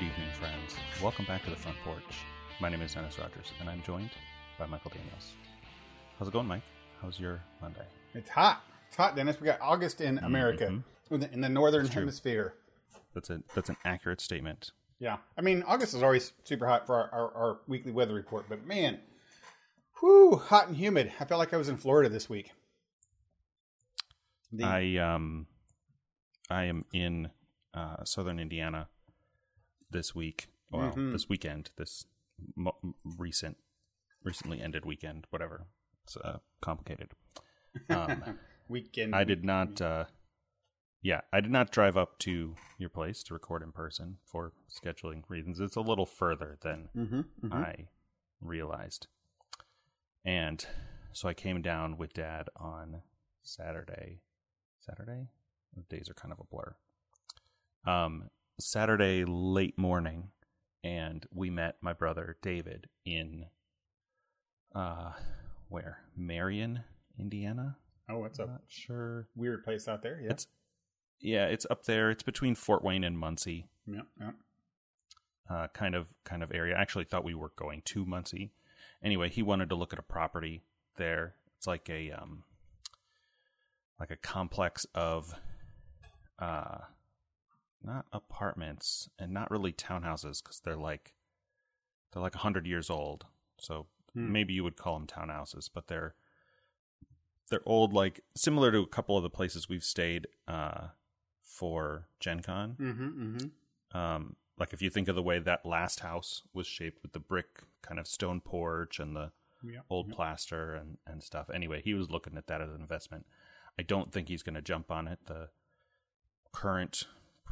Good evening, friends. Welcome back to the front porch. My name is Dennis Rogers, and I'm joined by Michael Daniels. How's it going, Mike? How's your Monday? It's hot. It's hot, Dennis. We got August in America, Mm-hmm. in the- in the northern hemisphere. That's a that's an accurate statement. Yeah, I mean August is always super hot for our, our, our weekly weather report, but man, whoo, hot and humid. I felt like I was in Florida this week. The- I um, I am in uh, southern Indiana this week. Well, Mhm. this weekend. This mo- recent, recently ended weekend. Whatever. It's uh, complicated. Um, weekend. I did not. Uh, yeah, I did not drive up to your place to record in person for scheduling reasons. It's a little further than Mm-hmm, I realized, and so I came down with Dad on Saturday. Saturday, the days are kind of a blur. Um, Saturday late morning, and we met my brother David in uh, where Marion, Indiana. oh, what's up? Not sure. Weird place out there. Yeah. It's yeah, it's up there. It's between Fort Wayne and Muncie, yeah, yeah. uh, kind of kind of area. I actually thought we were going to Muncie. Anyway, he wanted to look at a property there. It's like a um, like a complex of uh, not apartments and not really townhouses because they're like they're like hundred years old. So Hmm. maybe you would call them townhouses, but they're they're old, like similar to a couple of the places we've stayed uh, for Gen Con. Mm-hmm, mm-hmm. Um, like if you think of the way that last house was shaped with the brick kind of stone porch and the old plaster and, and stuff. Anyway, he was looking at that as an investment. I don't think he's going to jump on it. The current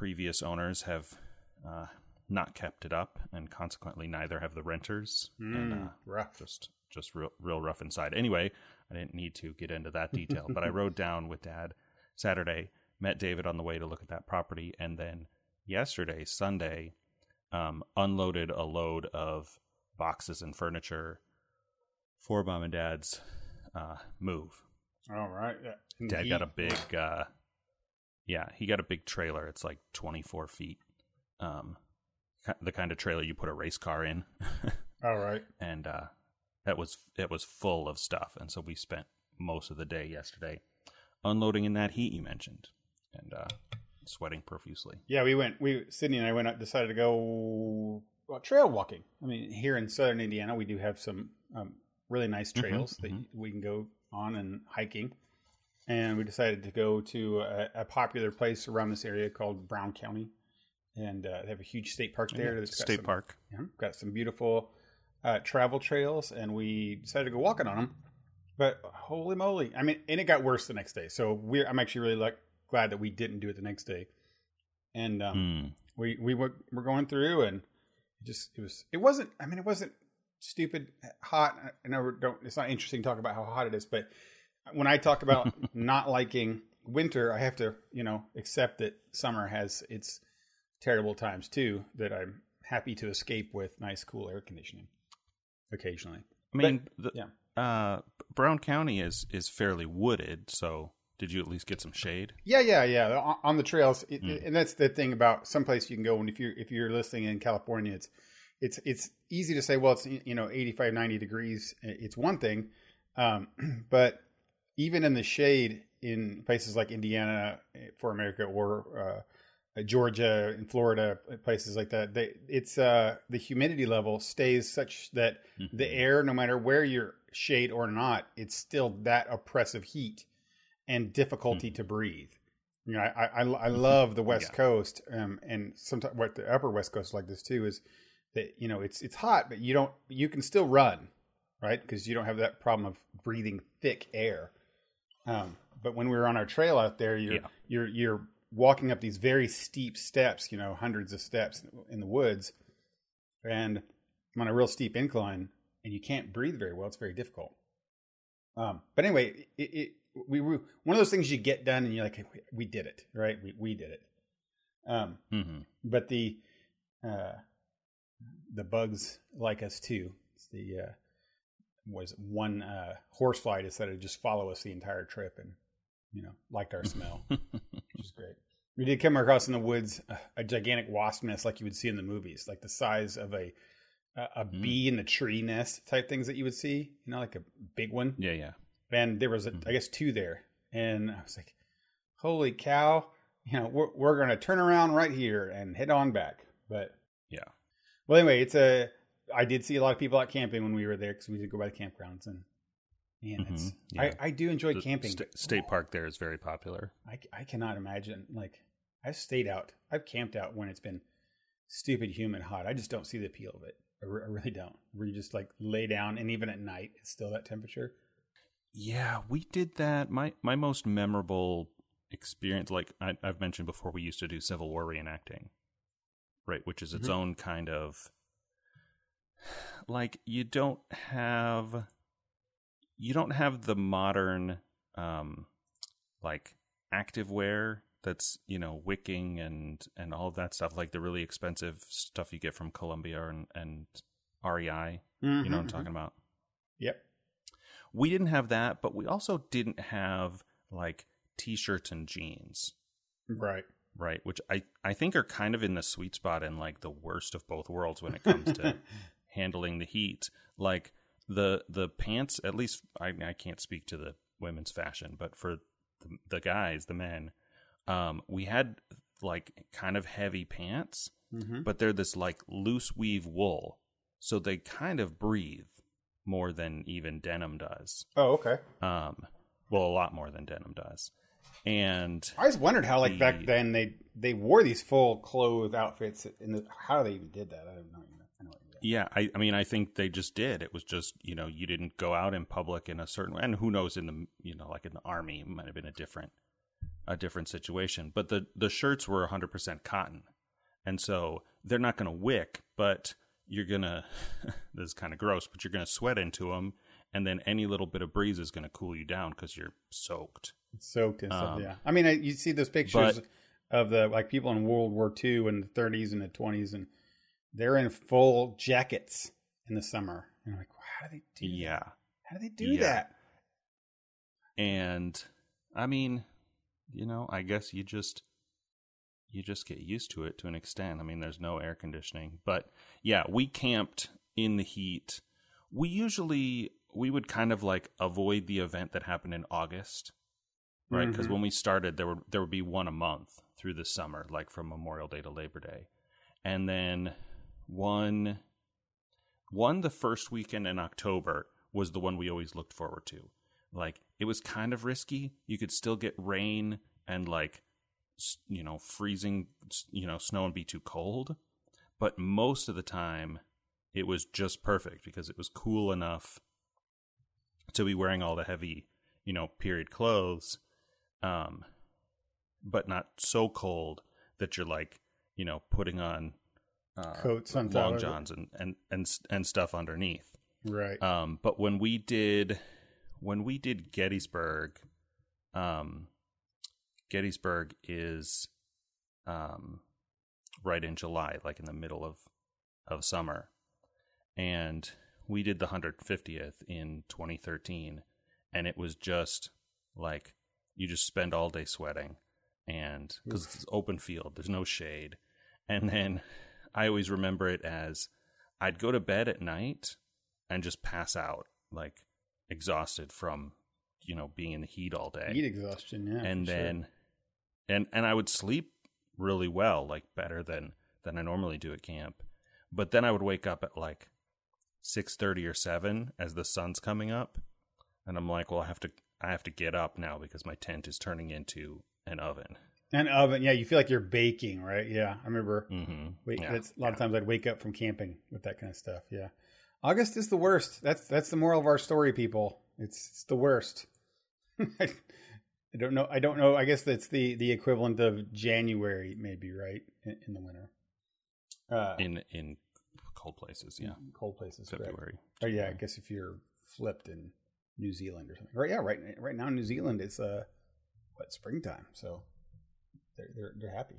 previous owners have uh, not kept it up, and consequently, neither have the renters. and Mm, uh, rough. just just real real rough inside. Anyway, I didn't need to get into that detail, but I rode down with Dad Saturday, met David on the way to look at that property, and then yesterday, Sunday, um, unloaded a load of boxes and furniture for mom and dad's uh, move. All right. Yeah. Dad he- got a big, uh, yeah, he got a big trailer. It's like 24 feet. Um, the kind of trailer you put a race car in. All right. and uh, that was it was full of stuff, and so we spent most of the day yesterday unloading in that heat you mentioned, and uh, sweating profusely. Yeah, we went. We Sydney and I went out. Decided to go well, trail walking. I mean, here in southern Indiana, we do have some um, really nice Mhm, trails that mhm. we can go on and hiking. And we decided to go to a, a popular place around this area called Brown County, and uh, they have a huge state park there. Yeah, state some- park. yeah, got some beautiful uh, travel trails, and we decided to go walking on them. But holy moly! I mean, and it got worse the next day. So we're I'm actually really like glad that we didn't do it the next day. And um, Mm. we we were, were going through, and it just it was it wasn't. I mean, it wasn't stupid hot. I know we don't. It's not interesting to talk about how hot it is, but when I talk about not liking winter, I have to you know accept that summer has its terrible times too. That I'm happy to escape with nice, cool air conditioning occasionally. I mean, the, yeah. uh, Brown County is is fairly wooded, so did you at least get some shade? Yeah, yeah, yeah. On, on the trails, it, Mm. and that's the thing about someplace you can go. And if you're if you're listening in California, it's it's it's easy to say, well, it's you know 85, 90 degrees. It's one thing, um, but even in the shade in places like Indiana eh, for America or uh, Georgia and Florida, places like that, they, it's uh, the humidity level stays such that the Mhm. air, no matter where you're shade or not, it's still that oppressive heat and difficulty to breathe. You know, I I, I love the West Yeah. Coast, um, and sometimes what the Upper West Coast is like this too is that you know it's it's hot, but you don't you can still run, right? Because you don't have that problem of breathing thick air. Um, but when we were on our trail out there, you're Yeah. you're you're walking up these very steep steps, you know, hundreds of steps in the woods, and I'm on a real steep incline, and you can't breathe very well. It's very difficult. Um, but anyway, it, it we were one of those things you get done, and you're like, "We- we did it, right? We we did it. Um, Mhm. but the uh, the bugs like us too. It's the uh, was one uh, horsefly decided to just follow us the entire trip, and you know liked our smell, which is great. We did come across in the woods a, a gigantic wasp nest like you would see in the movies, like the size of a a, a Mm. bee in the tree nest type things that you would see, you know, like a big one. Yeah, yeah. And there was, a, Mhm. I guess, two there, and I was like, "Holy cow!" You know, we're we're going to turn around right here and head on back. But Yeah. well, anyway, it's a. I did see a lot of people out camping when we were there because we did go by the campgrounds, and man, it's Mhm, yeah. I, I do enjoy The camping. sta- state park there is very popular. I, I cannot imagine like I've stayed out, I've camped out when it's been stupid, humid, hot. I just don't see the appeal of it. I, re- I really don't. Where you just like lay down, and even at night, it's still that temperature. Yeah, we did that. My my most memorable experience, like I, I've mentioned before, we used to do Civil War reenacting, right? Which is its Mhm. own kind of like you don't have you don't have the modern um like active wear that's you know wicking and and all of that stuff like the really expensive stuff you get from Columbia and and REI you know what I'm talking about Yep. we didn't have that, but we also didn't have like t-shirts and jeans, Right. right? Which I I think are kind of in the sweet spot in like the worst of both worlds when it comes to handling the heat. Like the the pants, at least I I can't speak to the women's fashion, but for the, the guys, the men, um, we had like kind of heavy pants, hmm but they're this like loose weave wool, so they kind of breathe more than even denim does. Oh, okay. Um, well, a lot more than denim does. And I always wondered how, like The- back then, they they wore these full clothes outfits, and the, how they even did that. I don't know. Yeah, I, I mean, I think they just did. It was just, you know, you didn't go out in public in a certain way. And who knows in the, you know, like in the army, it might have been a different, a different situation. But the, the shirts were 100% cotton. And so they're not going to wick, but you're going to, this is kind of gross, but you're going to sweat into them. And then any little bit of breeze is going to cool you down because you're soaked. soaked and stuff. Um, yeah, I mean, I, you see those pictures but- of the like people in World War II in the 30s and the 20s, and they're in full jackets in the summer. And I'm like, how do they do? that? Yeah. how do they do Yeah. that? and i mean you know i guess you just you just get used to it to an extent i mean there's no air conditioning but yeah we camped in the heat we usually we would kind of like avoid the event that happened in august right because Mhm. when we started there would there would be one a month through the summer like from memorial day to labor day and then one one the first weekend in october was the one we always looked forward to. Like it was kind of risky. You could still get rain and like you know freezing you know snow and be too cold. But most of the time it was just perfect because it was cool enough to be wearing all the heavy you know period clothes um but not so cold that you're like you know putting on uh, Coats on long johns and and and and stuff underneath. Right. um, but when we did when we did Gettysburg, um, Gettysburg is um, right in July, like in the middle of of summer, and we did the 150th in 2013, and it was just like you just spend all day sweating, and because it's open field, there's no shade, and then I always remember it as I'd go to bed at night and just pass out like exhausted from you know being in the heat all day Heat exhaustion. Yeah. and for sure. then and and I would sleep really well like better than than I normally do at camp but then I would wake up at like 6:30 or 7 as the sun's coming up and I'm like well I have to I have to get up now because my tent is turning into an oven and oven. Yeah, you feel like you're baking, right? Yeah, I remember. mhm Wait, Yeah, that's a lot of times I'd wake up from camping with that kind of stuff. Yeah, August is the worst. That's that's the moral of our story, people. It's it's the worst. I don't know. I don't know. I guess that's the the equivalent of January, maybe, right? In, in the winter. Uh, in in cold places yeah cold places. correct. February Oh yeah, I guess if you're flipped in New Zealand or something. Right? Yeah, right. Right now in New Zealand it's uh what springtime, so they're they're they're happy.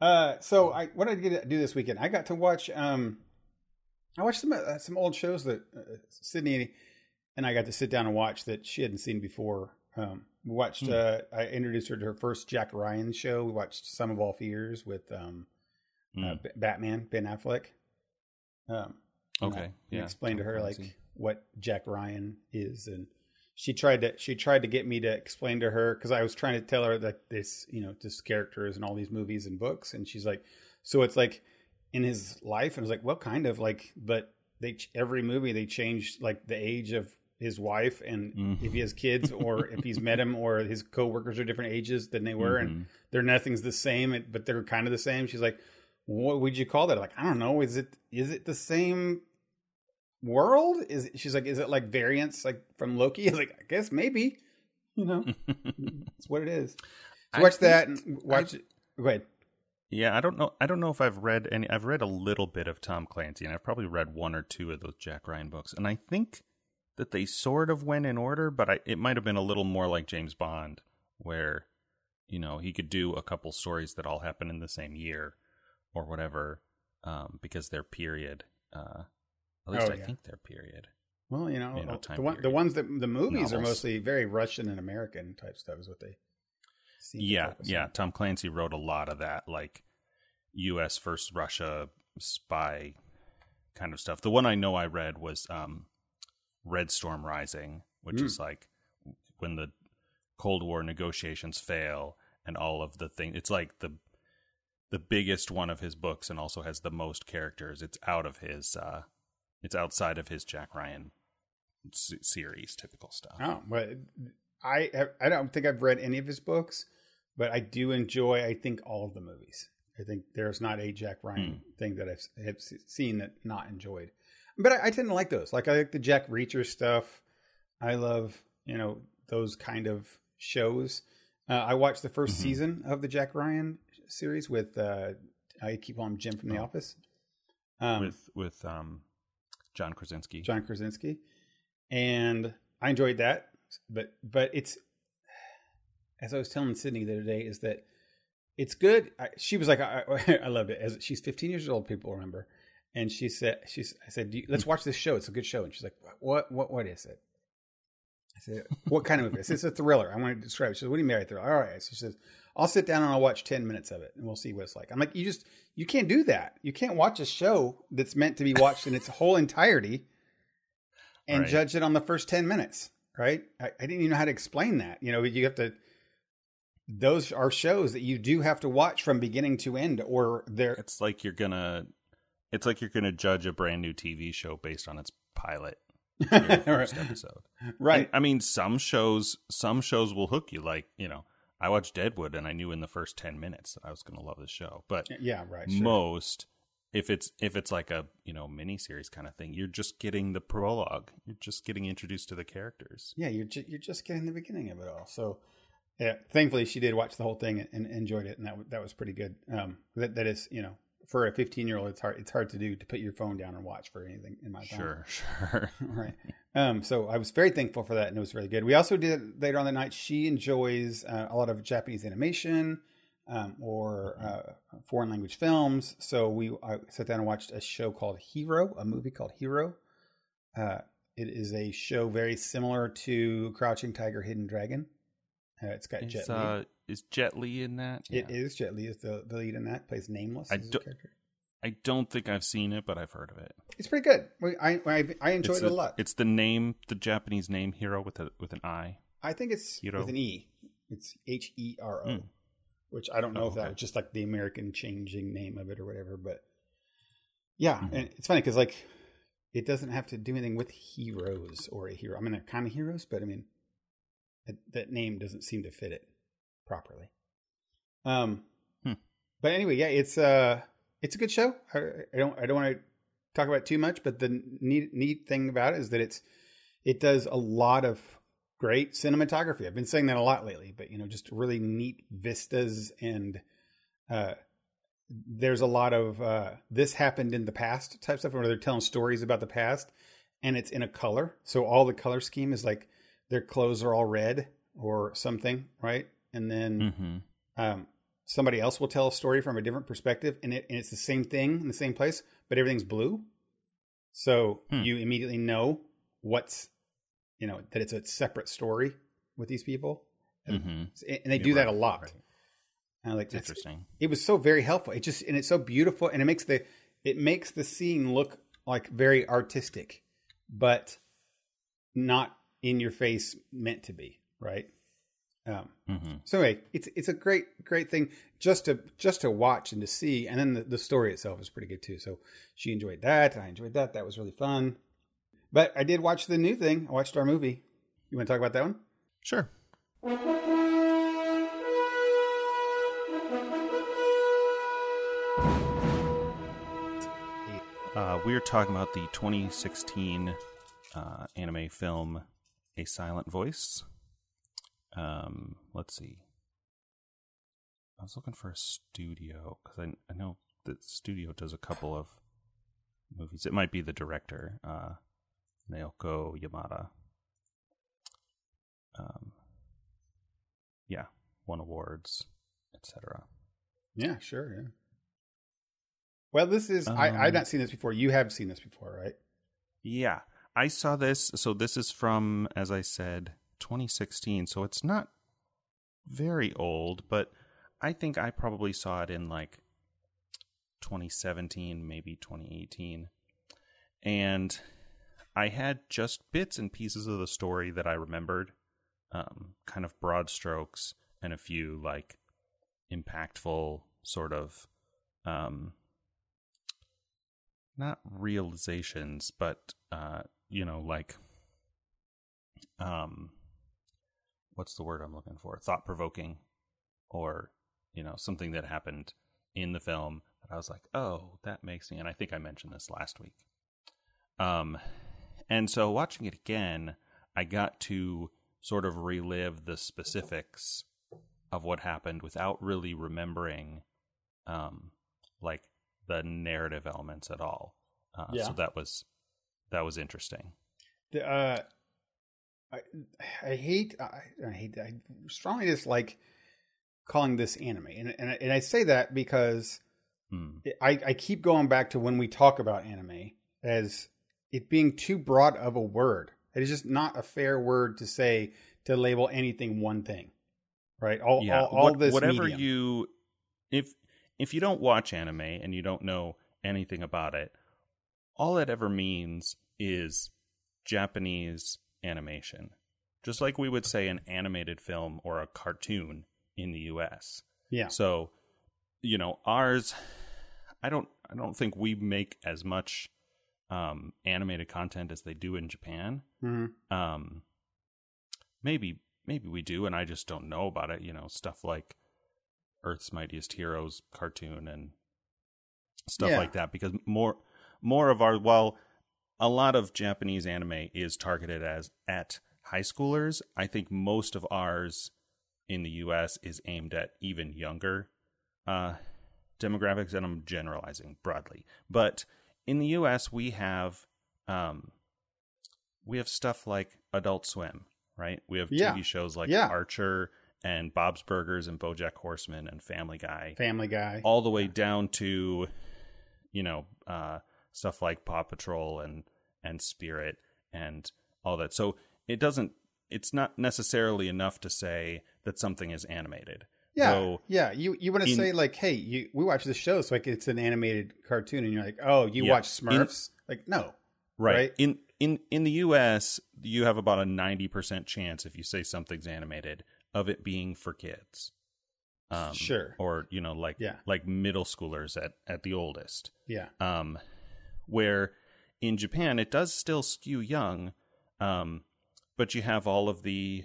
Uh, so I what did I get to do this weekend? I got to watch um, I watched some uh, some old shows that uh, Sydney and I got to sit down and watch that she hadn't seen before. Um, we watched. Hmm. Uh, I introduced her to her first Jack Ryan show. We watched Sum of All Fears with um, uh, Mm. B- Batman Ben Affleck. Um, okay. and Yeah. explained to her like what Jack Ryan is, and she tried to she tried to get me to explain to her because I was trying to tell her that this you know this character is in all these movies and books, and she's like, so it's like in his life, and I was like, well, kind of like, but they every movie they change like the age of his wife and Mm. if he has kids or if he's met him or his coworkers are different ages than they were and Mhm. they're nothing's the same but they're kind of the same she's like what would you call that like i don't know is it is it the same world is it, she's like is it like variants like from loki I was like i guess maybe you know that's what it is so watch think that and watch it go ahead Yeah, I don't know. I don't know if I've read any. I've read a little bit of Tom Clancy, and I've probably read one or two of those Jack Ryan books, and I think that they sort of went in order, but I, it might have been a little more like James Bond, where you know he could do a couple stories that all happen in the same year or whatever, um, because they're period. Uh, at least Oh, I yeah. think they're period. well you know, You know, the, one, the ones that the movies are mostly very russian and american type stuff is what they seem Yeah, yeah. on. Tom Clancy wrote a lot of that, like U.S. versus Russia spy kind of stuff. The one I know I read was um, Red Storm Rising, which Mm. is like when the Cold War negotiations fail and all of the things. It's like the the biggest one of his books, and also has the most characters. It's out of his. Uh, it's outside of his Jack Ryan series, typical stuff. Oh, but I I don't think I've read any of his books, but I do enjoy. I think all of the movies. I think there's not a Jack Ryan thing that I've have seen that not enjoyed. But I, I tend to like those. Like I like the Jack Reacher stuff. I love you know those kind of shows. Uh, I watched the 1st Mhm. season of the Jack Ryan series with uh, I keep him Jim from The Oh. Office. Um, with with um, John Krasinski. John Krasinski, and I enjoyed that. But but it's as I was telling Sydney the other day is that it's good. I, she was like, I, I loved it. As she's 15 years old, people remember, and she said, she's. I said, you, let's watch this show. It's a good show. And she's like, what what what is it? I said, what kind of movie? I said, it's a thriller. I want to describe it. She says, what do you mean by thriller? All right. She says, I'll sit down and I'll watch 10 minutes of it and we'll see what it's like. I'm like, you just, you can't do that. You can't watch a show that's meant to be watched in its whole entirety and Right. judge it on the first 10 minutes. Right. I, I didn't even know how to explain that. You know, you have to, those are shows that you do have to watch from beginning to end or they're, it's like you're gonna it's like you're gonna judge a brand new TV show based on its pilot first episode. right. And, I mean, some shows some shows will hook you. Like you know, I watched Deadwood and I knew in the first ten minutes that I was gonna love this show. But yeah. Right. Sure. most if it's if it's like a you know mini series kind of thing, you're just getting the prologue. You're just getting introduced to the characters. yeah, you're ju- you're just getting the beginning of it all. So, yeah, thankfully she did watch the whole thing and, and enjoyed it, and that w- that was pretty good. Um, that that is, you know, for a 15 year old, it's hard it's hard to do to put your phone down and watch for anything in my time. Sure, sure. right. Um, so I was very thankful for that, and it was really good. We also did later on the night. She enjoys uh, a lot of Japanese animation um, or uh, foreign language films. So we I sat down and watched a show called Hero, a movie called Hero. Uh, it is a show very similar to Crouching Tiger, Hidden Dragon. Uh, it's got Jet Is, Li. uh, is Jet Li in that? It Yeah. is Jet Li is the, the lead in that. Plays Nameless. I don't- character. I don't think I've seen it, but I've heard of it. It's pretty good. I I, I enjoyed it's it a lot. It's the name, the Japanese name, hero with a with an I. I think it's Hero. with an E. It's H E R O, Mm. which I don't know Oh, if that okay. was just like the American changing name of it or whatever. But yeah, Mhm. and it's funny because like it doesn't have to do anything with heroes or a hero. I mean, they're kind of heroes, but I mean that, that name doesn't seem to fit it properly. Um, Hmm. but anyway, yeah, it's uh it's a good show. I, I don't I don't want to talk about it too much, but the neat neat thing about it is that it's it does a lot of great cinematography. I've been saying that a lot lately, but you know, just really neat vistas and uh there's a lot of uh this happened in the past type stuff where they're telling stories about the past and it's in a color. So all the color scheme is like their clothes are all red or something, right? And then Mm-hmm. um, somebody else will tell a story from a different perspective, and, it, and it's the same thing in the same place, but everything's blue. So Hmm. you immediately know what's, you know, that it's a separate story. with these people, and, hmm and they do that a lot. Right. And I'm like, that's- interesting. it was so very helpful. It just and it's so beautiful, and it makes the it makes the scene look like very artistic, but not in your face meant to be, right? Um, hmm so anyway, it's it's a great great thing just to just to watch and to see, and then the, the story itself is pretty good too. So she enjoyed that, I enjoyed that. That was really fun. But I did watch the new thing. I watched our movie. You want to talk about that one? Sure. Uh, we are talking about the 2016 uh, anime film A Silent Voice. Um, let's see. I was looking for a studio because I, I know the studio does a couple of movies. It might be the director, uh, Naoko Yamada. Um, yeah, won awards, etc. Yeah, sure. Yeah. Well, this is I I've Um, not seen this before. You have seen this before, right? Yeah, I saw this. So this is from, as I said, 2016. So it's not very old, but I think I probably saw it in like 2017, maybe 2018. And I had just bits and pieces of the story that I remembered, um, kind of broad strokes, and a few like impactful sort of um, not realizations, but uh, you know, like um, what's the word I'm looking for? Thought provoking, or you know, something that happened in the film that I was like, oh, that makes me. And I think I mentioned this last week. Um, and so watching it again, I got to sort of relive the specifics of what happened without really remembering, um, like the narrative elements at all. Uh, Yeah. So that was that was interesting. The, uh, I I hate I, I hate I strongly dislike calling this anime, and and I, and I say that because Hmm. I I keep going back to when we talk about anime as it being too broad of a word. It is just not a fair word to say to label anything one thing, right? All yeah, all, all what- this whatever medium. you if if you don't watch anime and you don't know anything about it, all it ever means is Japanese animation. Just like we would say an animated film or a cartoon in the US. yeah, So, you know, ours I don't I don't think we make as much um animated content as they do in Japan. hmm Um maybe maybe we do and I just don't know about it, you know, stuff like Earth's Mightiest Heroes cartoon and stuff Yeah. like that because more more of our well a lot of Japanese anime is targeted as at high schoolers. I think most of ours in the US is aimed at even younger uh demographics and I'm generalizing broadly. But in the US we have um we have stuff like Adult Swim, right? We have Yeah. TV shows like Yeah. Archer and Bob's Burgers and BoJack Horseman and Family Guy Family Guy. all the way down to you know uh stuff like paw patrol and and spirit and all that so it doesn't it's not necessarily enough to say that something is animated Yeah, yeah. You you want to in- say like, hey, you we watch this show, so like it's an animated cartoon, and you're like, oh, you Yeah. watch Smurfs? like, no, right. Right. in in in the us you have about a 90% chance if you say something's animated of it being for kids um Sure. or you know like Yeah. like middle schoolers at at the oldest yeah, um, where in Japan it does still skew young, um, but you have all of the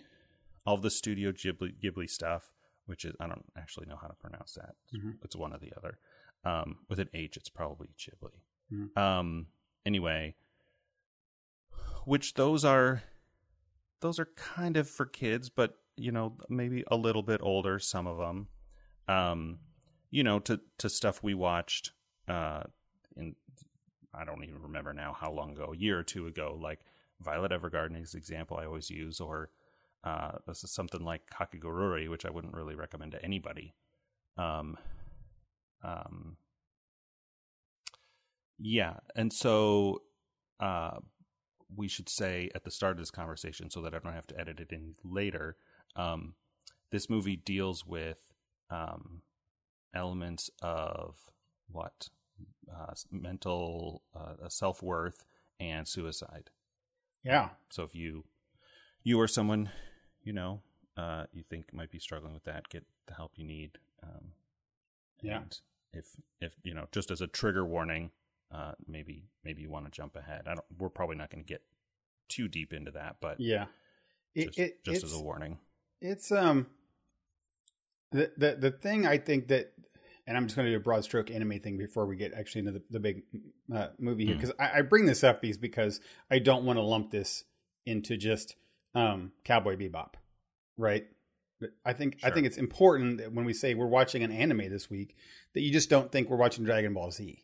all of the Studio Ghibli, Ghibli stuff, which is I don't actually know how to pronounce that. Mhm. It's one or the other. Um, with an H, it's probably Ghibli. Mhm. Um, anyway, which those are those are kind of for kids, but you know maybe a little bit older. Some of them, um, you know, to to stuff we watched uh, I don't even remember now how long ago, a year or two ago, like Violet Evergarden is the example I always use, or uh, this is something like Kakegurui, which I wouldn't really recommend to anybody. Um, um, yeah, and so uh, we should say at the start of this conversation so that I don't have to edit it in later. Um, this movie deals with um, elements of what uh, mental uh, self worth and suicide. Yeah. So if you you or someone you know uh, you think might be struggling with that, get the help you need. Um, yeah. If if you know, just as a trigger warning, uh, maybe maybe you want to jump ahead. I don't. We're probably not going to get too deep into that, but yeah, it, just, it, just as a warning. It's um the the the thing I think that, and I'm just going to do a broad stroke anime thing before we get actually into the, the big uh, movie here because mm. I, I, bring this up is because I don't want to lump this into just um Cowboy Bebop, right? I think sure. I think it's important that when we say we're watching an anime this week, that you just don't think we're watching Dragon Ball Z.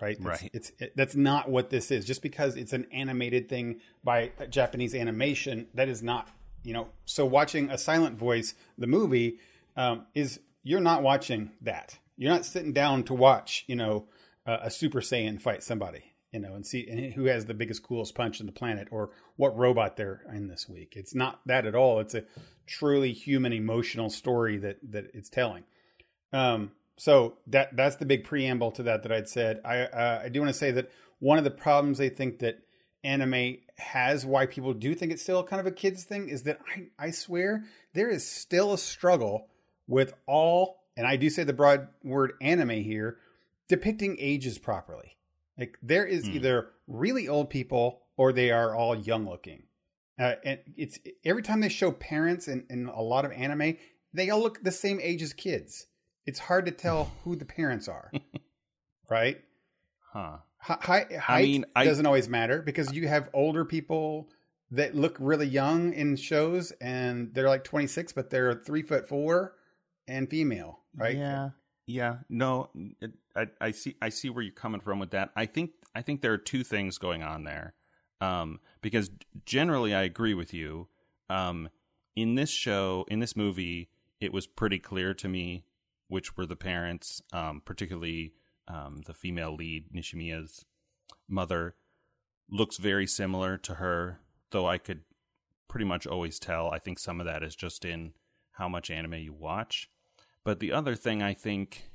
Right, right. It's, it's it, that's not what this is. Just because it's an animated thing by Japanese animation, that is not you know. So watching a Silent Voice, the movie, um, is you're not watching that. You're not sitting down to watch you know a Super Saiyan fight somebody you know, and see and who has the biggest, coolest punch in the planet, or what robot they're in this week. It's not that at all. It's a truly human, emotional story that that it's telling. Um, so that that's the big preamble to that that I'd said. I uh, I do want to say that one of the problems I think that anime has, why people do think it's still kind of a kids thing, is that I I swear there is still a struggle with all, and I do say the broad word anime here, depicting ages properly like there is mm. either really old people or they are all young looking. Uh, and it's every time they show parents in, in a lot of anime, they all look the same age as kids. It's hard to tell who the parents are, right? Huh. Height, height I mean, doesn't always matter because you have older people that look really young in shows and they're like 26, but they're three foot four and female, right? Yeah. Yeah, no, it, I, I see. I see where you're coming from with that. I think. I think there are two things going on there, um, because generally I agree with you. Um, in this show, in this movie, it was pretty clear to me which were the parents, um, particularly um, the female lead, Nishimiya's mother, looks very similar to her, though I could pretty much always tell. I think some of that is just in how much anime you watch. But the other thing I think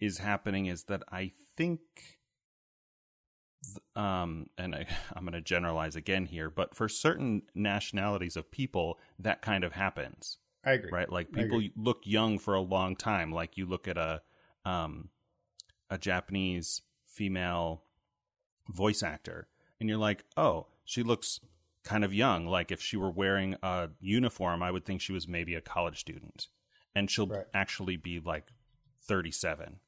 is happening is that I think, um, and I, I'm going to generalize again here, but for certain nationalities of people, that kind of happens. I agree. Right? Like people look young for a long time. Like you look at a, um, a Japanese female voice actor, and you're like, oh, she looks kind of young. Like if she were wearing a uniform, I would think she was maybe a college student and she'll right. actually be like 37.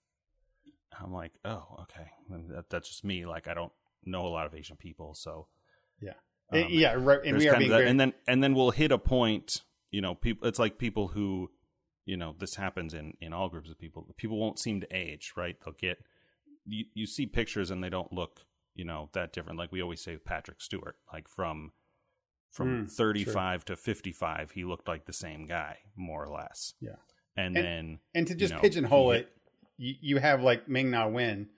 I'm like, oh, okay. That, that's just me. Like, I don't know a lot of Asian people, so yeah, um, yeah. Right. And we are being very... and then and then we'll hit a point. You know, people. It's like people who, you know, this happens in in all groups of people. People won't seem to age, right? They'll get you. You see pictures and they don't look, you know, that different. Like we always say, Patrick Stewart, like from from mm, 35 sure. to 55 he looked like the same guy more or less yeah and, and then and to just you know, pigeonhole it you, you have like ming na wen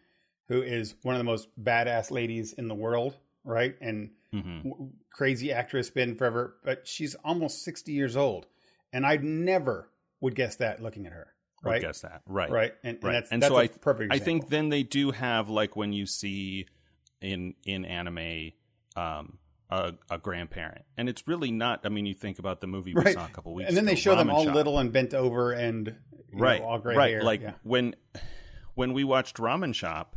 who is one of the most badass ladies in the world right and mm-hmm. w- crazy actress been forever but she's almost 60 years old and i never would guess that looking at her right would guess that right right and, right. that's, and that's so I, perfect example. i think then they do have like when you see in in anime um a, a, grandparent, and it's really not. I mean, you think about the movie we right. saw a couple weeks, ago. and then ago, they show them all Shop. little and bent over and right, know, all gray right. Hair. Like yeah. when when we watched Ramen Shop,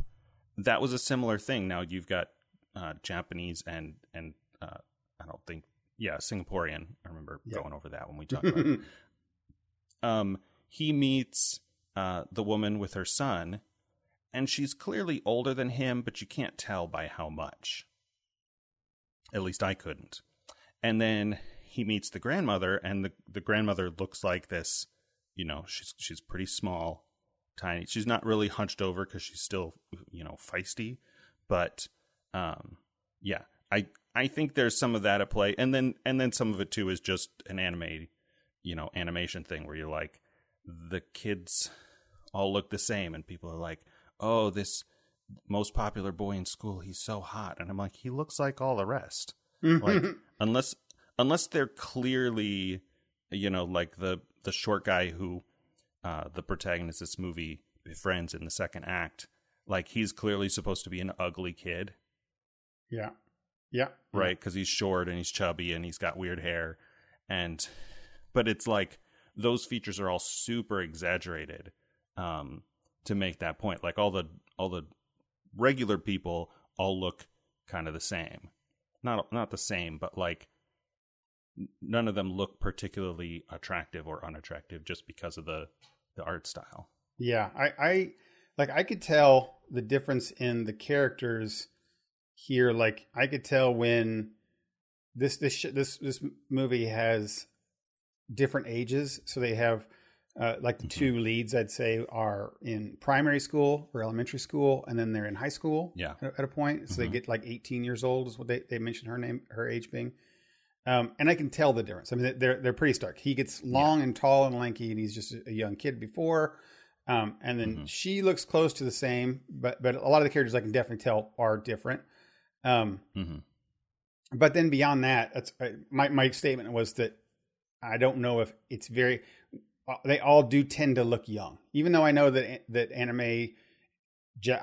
that was a similar thing. Now you've got uh, Japanese and and uh, I don't think yeah Singaporean. I remember yep. going over that when we talked about. um, he meets uh, the woman with her son, and she's clearly older than him, but you can't tell by how much. At least I couldn't. And then he meets the grandmother, and the, the grandmother looks like this. You know, she's she's pretty small, tiny. She's not really hunched over because she's still, you know, feisty. But um, yeah, I I think there's some of that at play, and then and then some of it too is just an anime, you know, animation thing where you're like, the kids all look the same, and people are like, oh, this most popular boy in school. He's so hot, and I'm like, he looks like all the rest. Like unless unless they're clearly, you know, like the the short guy who uh, the protagonist of this movie befriends in the second act. Like he's clearly supposed to be an ugly kid, yeah, yeah, right? Because he's short and he's chubby and he's got weird hair, and but it's like those features are all super exaggerated um, to make that point. Like all the all the regular people all look kind of the same, not not the same, but like none of them look particularly attractive or unattractive just because of the the art style. Yeah, I, I like I could tell the difference in the characters here. Like I could tell when this this this this movie has different ages. So they have uh, like the Mhm. two leads, I'd say, are in primary school or elementary school, and then they're in high school. Yeah. at, at a point. So they Mhm. get like 18 years old is what they they mentioned her name, her age being. Um, and I can tell the difference. I mean, they're they're pretty stark. He gets long and tall and lanky, and he's just a young kid before. Um, and then Mhm. she looks close to the same, but but a lot of the characters I can definitely tell are different. Um, hmm but then beyond that, that's uh, my my statement was that I don't know if it's very. Uh, They all do tend to look young, even though I know that that anime.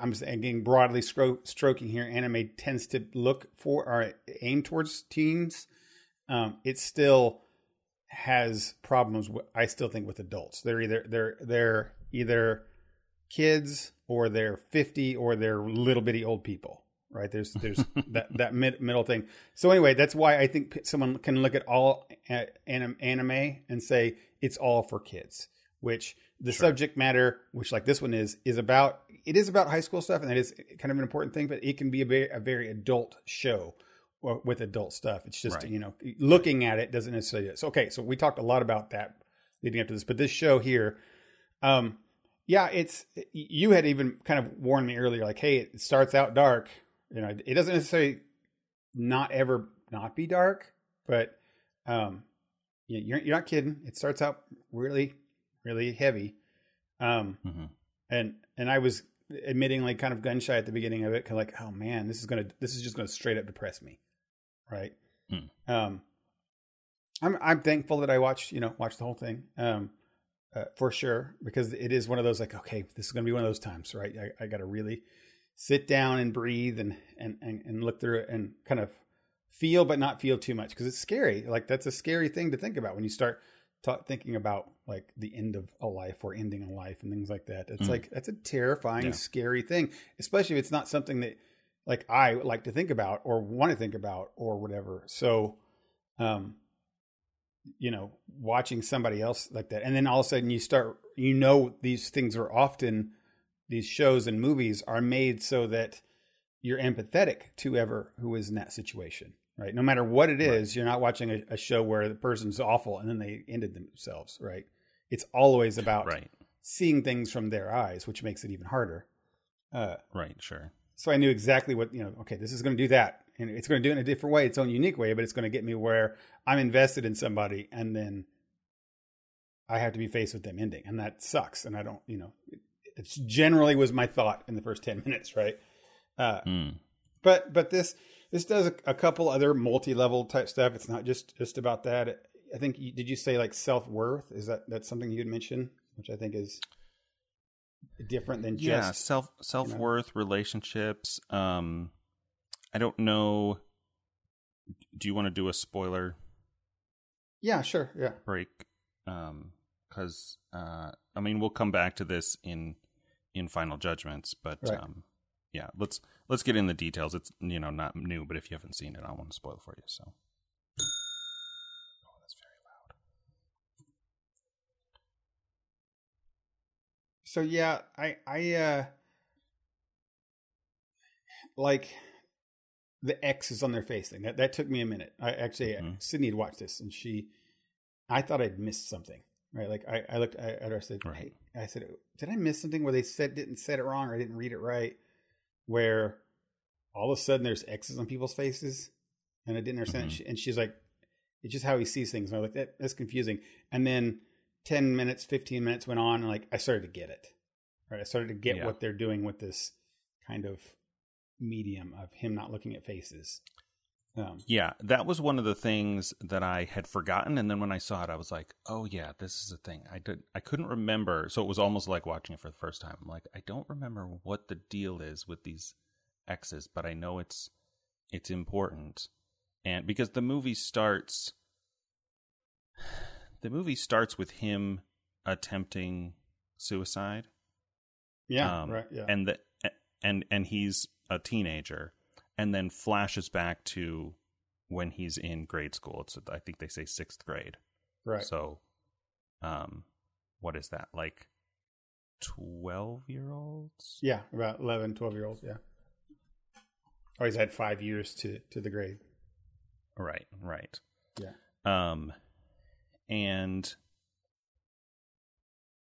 I'm saying broadly stro- stroking here. Anime tends to look for or aim towards teens. Um, it still has problems. With, I still think with adults. They're either they're they're either kids or they're 50 or they're little bitty old people. Right? There's there's that that mid, middle thing. So anyway, that's why I think someone can look at all anim- anime and say it's all for kids. Which the Sure. subject matter, which like this one is, is about. It is about high school stuff, and that is kind of an important thing. But it can be a very a very adult show with adult stuff. It's just Right. you know looking at it doesn't necessarily. So okay, so we talked a lot about that leading up to this, but this show here, um, yeah, it's you had even kind of warned me earlier, like, hey, it starts out dark. You know, it doesn't necessarily not ever not be dark, but um, you're you're not kidding. It starts out really really heavy, um, hmm and and I was admitting like kind of gun shy at the beginning of it, kind of like, oh man, this is gonna this is just gonna straight up depress me, right? Hmm. Um, I'm I'm thankful that I watched you know watched the whole thing, um, uh, for sure because it is one of those like okay, this is gonna be one of those times, right? I, I got to really sit down and breathe and, and and and look through it and kind of feel but not feel too much because it's scary. Like that's a scary thing to think about when you start ta- thinking about like the end of a life or ending a life and things like that. It's Mhm. like that's a terrifying, Yeah. scary thing, especially if it's not something that like I like to think about or want to think about or whatever. So, um, you know, watching somebody else like that, and then all of a sudden you start, you know, these things are often these shows and movies are made so that you're empathetic to ever who is in that situation, right? No matter what it is, you're not watching a, a show where the person's awful and then they ended themselves, right? It's always about Right. seeing things from their eyes, which makes it even harder. Uh, Right. Sure. so I knew exactly what, you know, okay, this is going to do that. And it's going to do it in a different way, its own unique way, but it's going to get me where I'm invested in somebody and then I have to be faced with them ending. And that sucks. And I don't, you know, it, it generally was my thought in the first 10 minutes, right? Uh, Mm. but, but this, this does a, a couple other multi-level type stuff. It's not just, just about that. I think, you, did you say like self-worth? Is that, that's something you'd mention, which I think is different than yeah just, self self worth relationships um i don't know do you want to do a spoiler yeah, sure. Yeah. break um because uh i mean we'll come back to this in in final judgments but Right. um yeah let's let's get in the details it's you know not new but if you haven't seen it i don't want to spoil it for you so oh that's very loud So yeah, I I uh like the X is on their face thing. That that took me a minute. I actually Mhm. Sydney had watched this and she I thought I'd missed something. Right? Like I, I looked at her I said, Right. Hey I said, Did I miss something where they said didn't said it wrong or I didn't read it right? Where all of a sudden there's X's on people's faces and I didn't understand. Mhm. And she's like, it's just how he sees things. And I was like, that, that's confusing. And then 10 minutes, 15 minutes went on, and like I started to get it. Right. I started to get Yeah. what they're doing with this kind of medium of him not looking at faces. Um, Yeah, that was one of the things that I had forgotten, and then when I saw it, I was like, "Oh yeah, this is a thing." I did. I couldn't remember, so it was almost like watching it for the first time. I'm like, I don't remember what the deal is with these X's, but I know it's it's important, and because the movie starts, the movie starts with him attempting suicide, yeah, um, right. Yeah, and the and and he's a teenager, and then flashes back to when he's in grade school. It's I think they say sixth grade. right. So, um, what is that like? Twelve year olds? yeah, about 11, 12 year olds. Yeah. Oh, he's had five years to to the grade. Right, right. Yeah. Um, and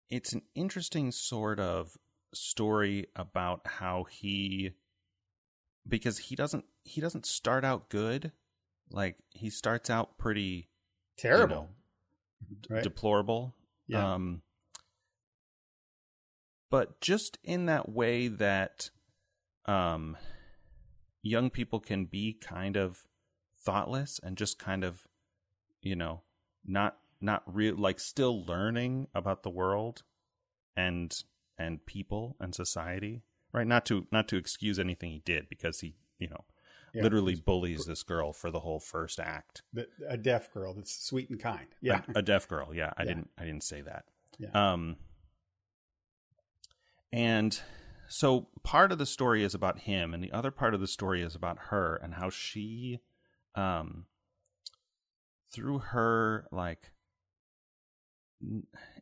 it's an interesting sort of story about how he because he doesn't he doesn't start out good like he starts out pretty Terrible. you know, right. deplorable yeah. um but just in that way that um young people can be kind of thoughtless and just kind of you know not not real like still learning about the world and and people and society right not to not to excuse anything he did because he you know Yeah. literally bullies this girl for the whole first act The- a deaf girl that's sweet and kind. Yeah. a, a deaf girl yeah i Yeah. didn't i didn't say that Yeah. um and so part of the story is about him and the other part of the story is about her and how she um through her like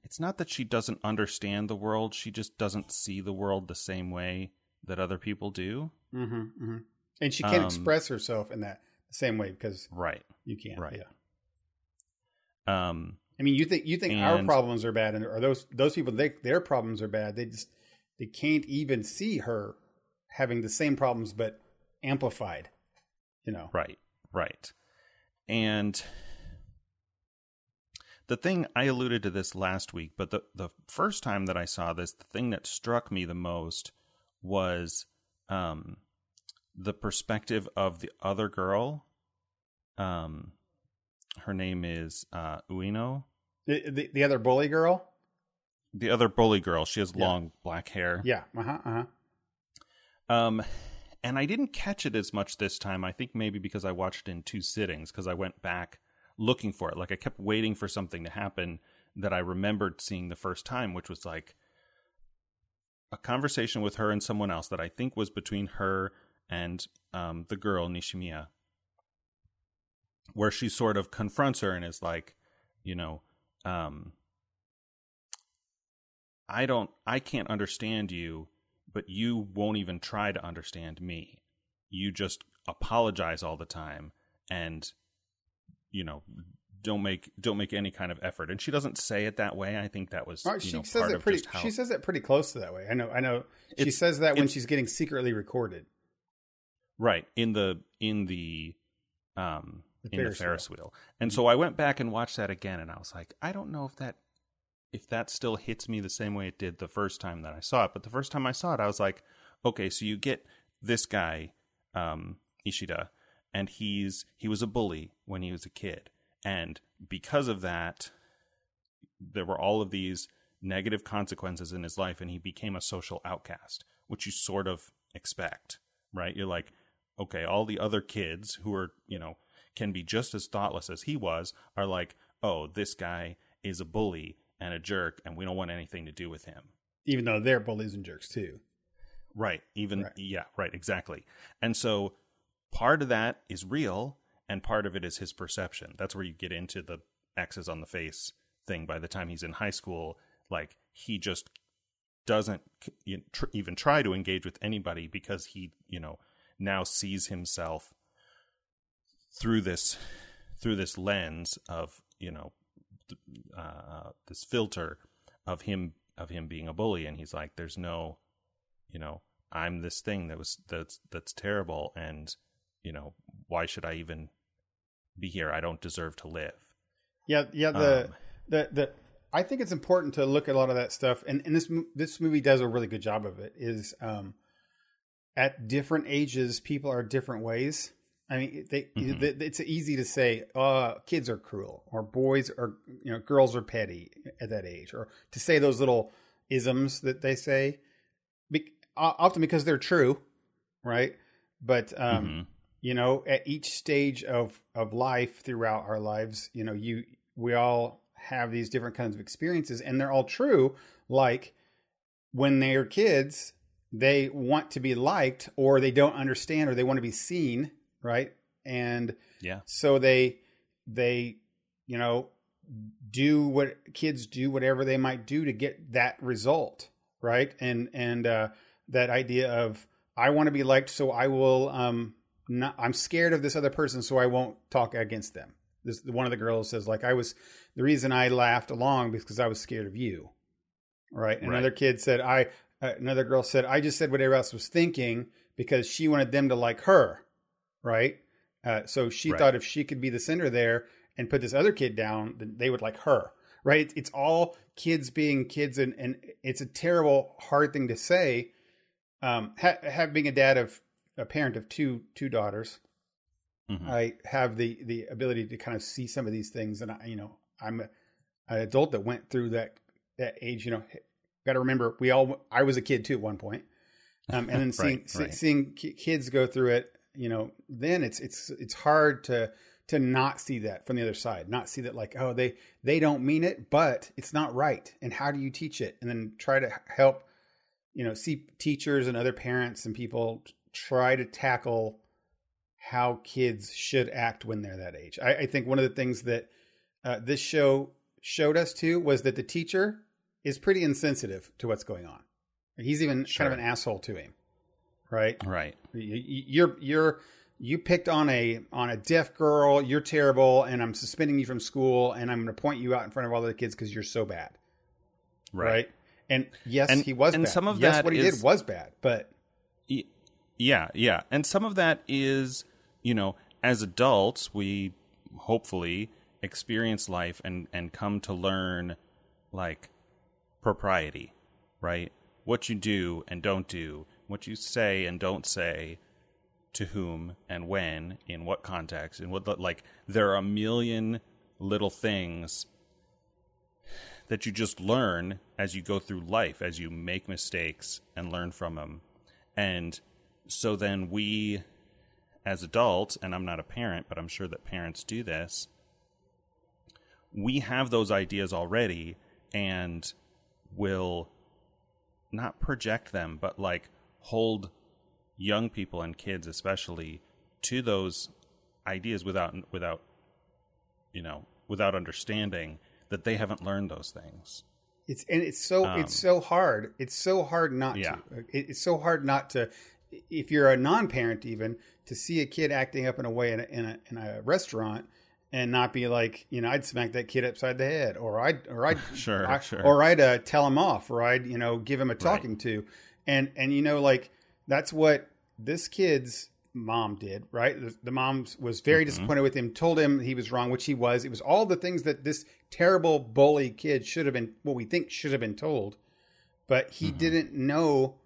it's not that she doesn't understand the world she just doesn't see the world the same way that other people do hmm hmm And she can't Um, express herself in that same way because right you can't. Right. Yeah. um I mean, you think you think our problems are bad, and or those those people they, their problems are bad. They just they can't even see her having the same problems but amplified. You know. Right, right. And the thing I alluded to this last week, but the the first time that I saw this, the thing that struck me the most was um the perspective of the other girl. Um her name is uh Ueno. The, the the other bully girl. The other bully girl, she has Yeah. long black hair. Yeah. Uh huh. Uh huh. Um, and I didn't catch it as much this time. I think maybe because I watched it in two sittings because I went back looking for it. Like I kept waiting for something to happen that I remembered seeing the first time, which was like a conversation with her and someone else that I think was between her and um, the girl Nishimiya, where she sort of confronts her and is like, you know, um, I don't, I can't understand you but you won't even try to understand me. You just apologize all the time and you know don't make don't make any kind of effort. And she doesn't say it that way. I think that was Right, she know, says it pretty. how She says it pretty close to that way. I know. I know. She says that when she's getting secretly recorded. right in the in the um The in the Ferris Ferris wheel. And so I went back and watched that again and I was like, I don't know if that if that still hits me the same way it did the first time that I saw it. But the first time I saw it, I was like, okay, so you get this guy, um, Ishida, and he's he was a bully when he was a kid. And because of that, there were all of these negative consequences in his life and he became a social outcast, which you sort of expect, right? You're like, okay, all the other kids who are, you know, can be just as thoughtless as he was are like, oh, this guy is a bully and a jerk and we don't want anything to do with him. even though they're bullies and jerks too. Right. Even, Right. yeah, right, exactly. And so part of that is real and part of it is his perception. That's where you get into the X's on the face thing by the time he's in high school. Like, he just doesn't even try to engage with anybody because he, you know, now sees himself through this through this lens of you know uh, this filter of him of him being a bully and he's like there's no you know i'm this thing that was that's that's terrible and you know why should i even be here i don't deserve to live Yeah, yeah. The Um, the the I think it's important to look at a lot of that stuff, and and this this movie does a really good job of it. Is um, at different ages, people are different ways. I mean, they, mm-hmm. it's easy to say, "Oh, kids are cruel," or "Boys are, you know, girls are petty at that age," or to say those little isms that they say, be, often because they're true, right? But um, mm-hmm. You know, at each stage of of life throughout our lives, you know, you we all have these different kinds of experiences, and they're all true. Like when they're kids, they want to be liked, or they don't understand, or they want to be seen right? And yeah, so they they you know do what kids do whatever they might do to get that result, right? And and uh, that idea of I want to be liked, so I will. Um, not, I'm scared of this other person, so I won't talk against them. This one of the girls says like I was the reason I laughed along because I was scared of you, right? right. Another kid said I. Uh, another girl said I just said what everybody else was thinking because she wanted them to like her right? Uh, so she right. thought if she could be the center there and put this other kid down, then they would like her, right? It's all kids being kids, and, and it's a terrible, hard thing to say. Um, ha- have being a dad of a parent of two two daughters, mm-hmm. I have the the ability to kind of see some of these things, and I, you know, I'm a, an adult that went through that that age. You know, got to remember we all. I was a kid too at one point, um, and then seeing right, right. seeing kids go through it you know, then it's it's it's hard to to not see that from the other side, not see that like, oh, they they don't mean it, but it's not right. And how do you teach it? And then try to help, you know, see teachers and other parents and people try to tackle how kids should act when they're that age. I, I think one of the things that uh, this show showed us too was that the teacher is pretty insensitive to what's going on. He's even sure. kind of an asshole to him right? Right. You're you're you picked on a on a deaf girl. You're terrible, and I'm suspending you from school, and I'm going to point you out in front of all the kids because you're so bad. Right. right. And yes, and, he was. And bad. some of yes, that what he is, did was bad, but yeah, yeah, and some of that is you know as adults we hopefully experience life and and come to learn like propriety, right? What you do and don't do what you say and don't say to whom and when in what context and what like there are a million little things that you just learn as you go through life as you make mistakes and learn from them and so then we as adults and I'm not a parent but I'm sure that parents do this we have those ideas already and will not project them but like hold young people and kids especially to those ideas without without you know without understanding that they haven't learned those things. It's and it's so um, it's so hard. It's so hard not yeah. to it's so hard not to if you're a non-parent even to see a kid acting up in a way in a, in a, in a restaurant and not be like, you know, I'd smack that kid upside the head, or I'd, or I'd, sure, I, sure, or I'd uh, tell him off, or I'd, you know, give him a talking right. to and and you know like that's what this kid's mom did right the, the mom was very mm-hmm. disappointed with him told him he was wrong which he was it was all the things that this terrible bully kid should have been what we think should have been told but he mm-hmm. didn't know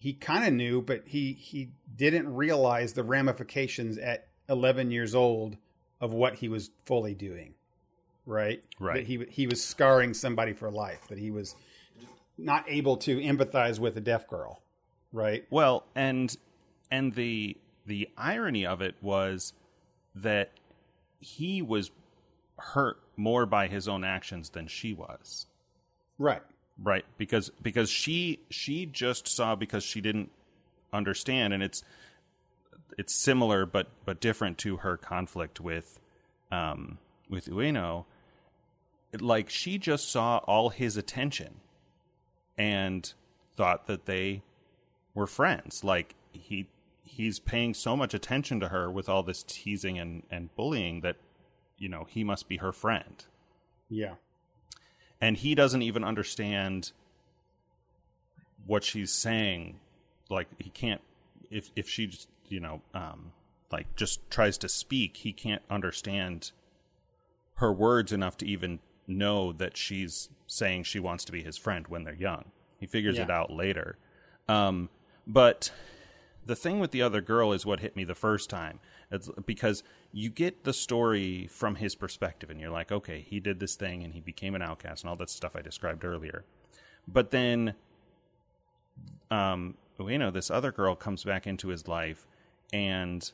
he kind of knew but he he didn't realize the ramifications at 11 years old of what he was fully doing right right that he he was scarring somebody for life that he was not able to empathize with a deaf girl, right? Well, and and the the irony of it was that he was hurt more by his own actions than she was. Right. Right, because because she she just saw because she didn't understand and it's it's similar but but different to her conflict with um with Ueno. Like she just saw all his attention and thought that they were friends. Like he he's paying so much attention to her with all this teasing and, and bullying that, you know, he must be her friend. Yeah. And he doesn't even understand what she's saying. Like he can't if if she just you know, um like just tries to speak, he can't understand her words enough to even know that she's saying she wants to be his friend when they're young. He figures yeah. it out later. Um, but the thing with the other girl is what hit me the first time. It's because you get the story from his perspective, and you're like, okay, he did this thing and he became an outcast and all that stuff I described earlier. But then, um, you know, this other girl comes back into his life, and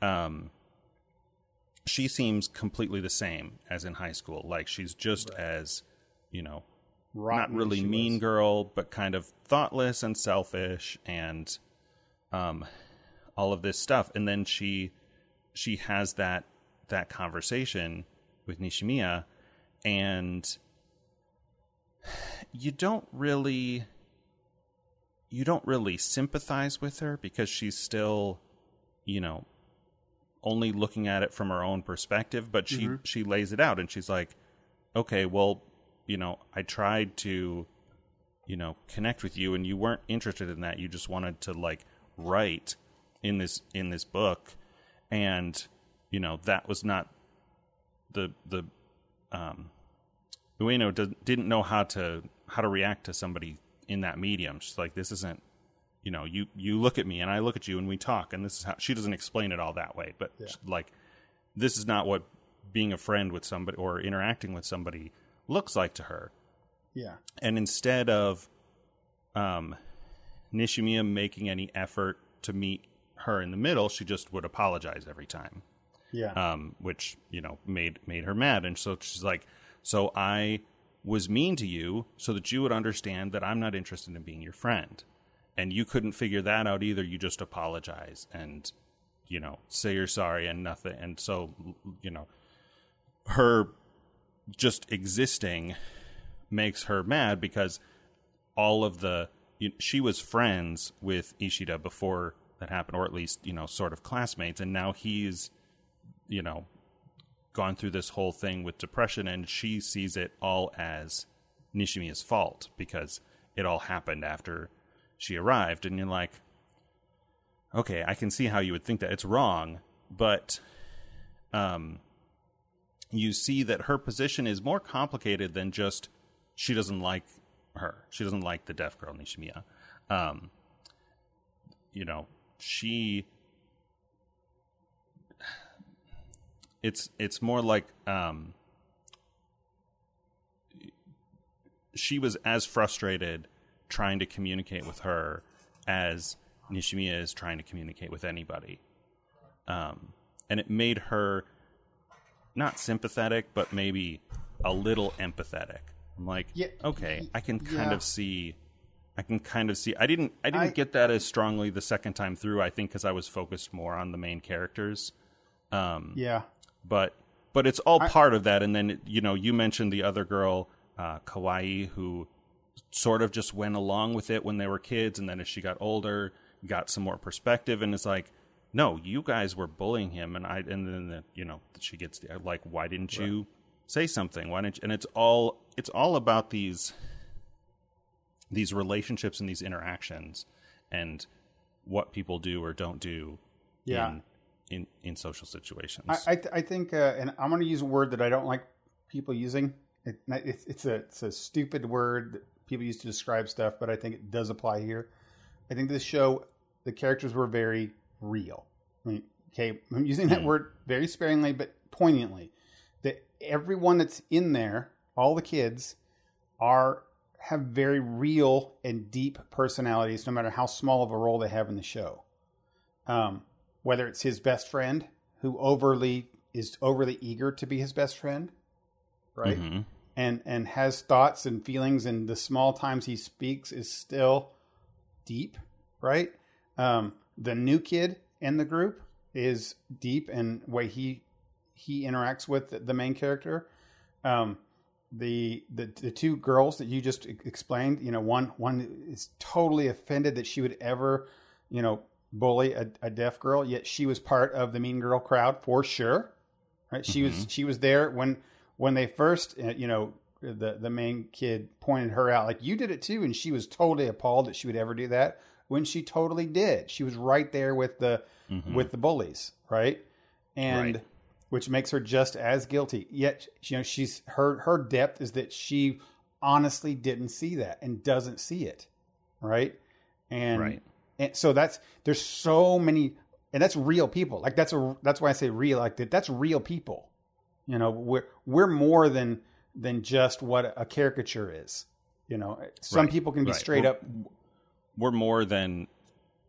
um, she seems completely the same as in high school. Like she's just as, you know, Rotten not really mean was. girl, but kind of thoughtless and selfish and um all of this stuff. And then she she has that that conversation with Nishimiya and you don't really you don't really sympathize with her because she's still you know only looking at it from her own perspective but she she lays it out and she's like okay well you know i tried to you know connect with you and you weren't interested in that you just wanted to like write in this in this book and you know that was not the the um Ueno did, didn't know how to how to react to somebody in that medium. She's like, this isn't, you know, you you look at me and I look at you and we talk, and this is how she doesn't explain it all that way, but like, this is not what being a friend with somebody or interacting with somebody looks like to her. Yeah. And instead of um, Nishimiya making any effort to meet her in the middle, she just would apologize every time Yeah. um, which you know made made her mad. And so she's like, "So I was mean to you so that you would understand that I'm not interested in being your friend, and you couldn't figure that out either. You just apologize and you know say you're sorry and nothing. And so you know her just existing makes her mad because all of the she was friends with Ishida before that happened, or at least you know sort of classmates, and now he's you know gone through this whole thing with depression and she sees it all as Nishimiya's fault because it all happened after she arrived and you're like okay I can see how you would think that. It's wrong but um you see that her position is more complicated than just she doesn't like her she doesn't like the deaf girl Nishimiya um you know she it's it's more like um she was as frustrated trying to communicate with her as Nishimiya is trying to communicate with anybody. Um and it made her not sympathetic but maybe a little empathetic. I'm like, Yeah, okay, I can kind yeah. of see I can kind of see. I didn't. I didn't I- get that as strongly the second time through. I think because I was focused more on the main characters. Um, yeah. but but it's all part of that. And then you know, you mentioned the other girl, uh, Kawai, who sort of just went along with it when they were kids, and then as she got older, got some more perspective, and it's like, no, you guys were bullying him, and I, and then the, you know, she gets the, like, why didn't you say something? Why didn't? You? And it's all it's all about these these relationships and these interactions and what people do or don't do Yeah. in, in in social situations. I I, th- I think, uh, and I'm going to use a word that I don't like people using. It, it's, it's a it's a stupid word that people use to describe stuff, but I think it does apply here. I think this show, the characters were very real. I mean, okay, I'm using that word very sparingly, but poignantly. That everyone that's in there, all the kids, are have very real and deep personalities, no matter how small of a role they have in the show. Um, whether it's his best friend who overly is overly eager to be his best friend, right? Mhm. And and has thoughts and feelings, and the small times he speaks is still deep, right? Um, the new kid in the group is deep and way he he interacts with the- the main character. Um, the, the the two girls that you just explained, you know, one one is totally offended that she would ever, you know, bully a, a deaf girl. Yet she was part of the mean girl crowd for sure, right? She was she was there when when they first, uh, you know, the the main kid pointed her out, like you did it too, and she was totally appalled that she would ever do that. When she totally did, she was right there with the with the bullies, right? And Right. Which makes her just as guilty. Yet, you know, she's her her depth is that she honestly didn't see that and doesn't see it, right? And Right. And so that's there's so many, and that's real people. Like that's a that's why I say real. Like that, that's real people. You know, we're we're more than than just what a caricature is. You know, some Right, people can be right. straight We're- up We're more than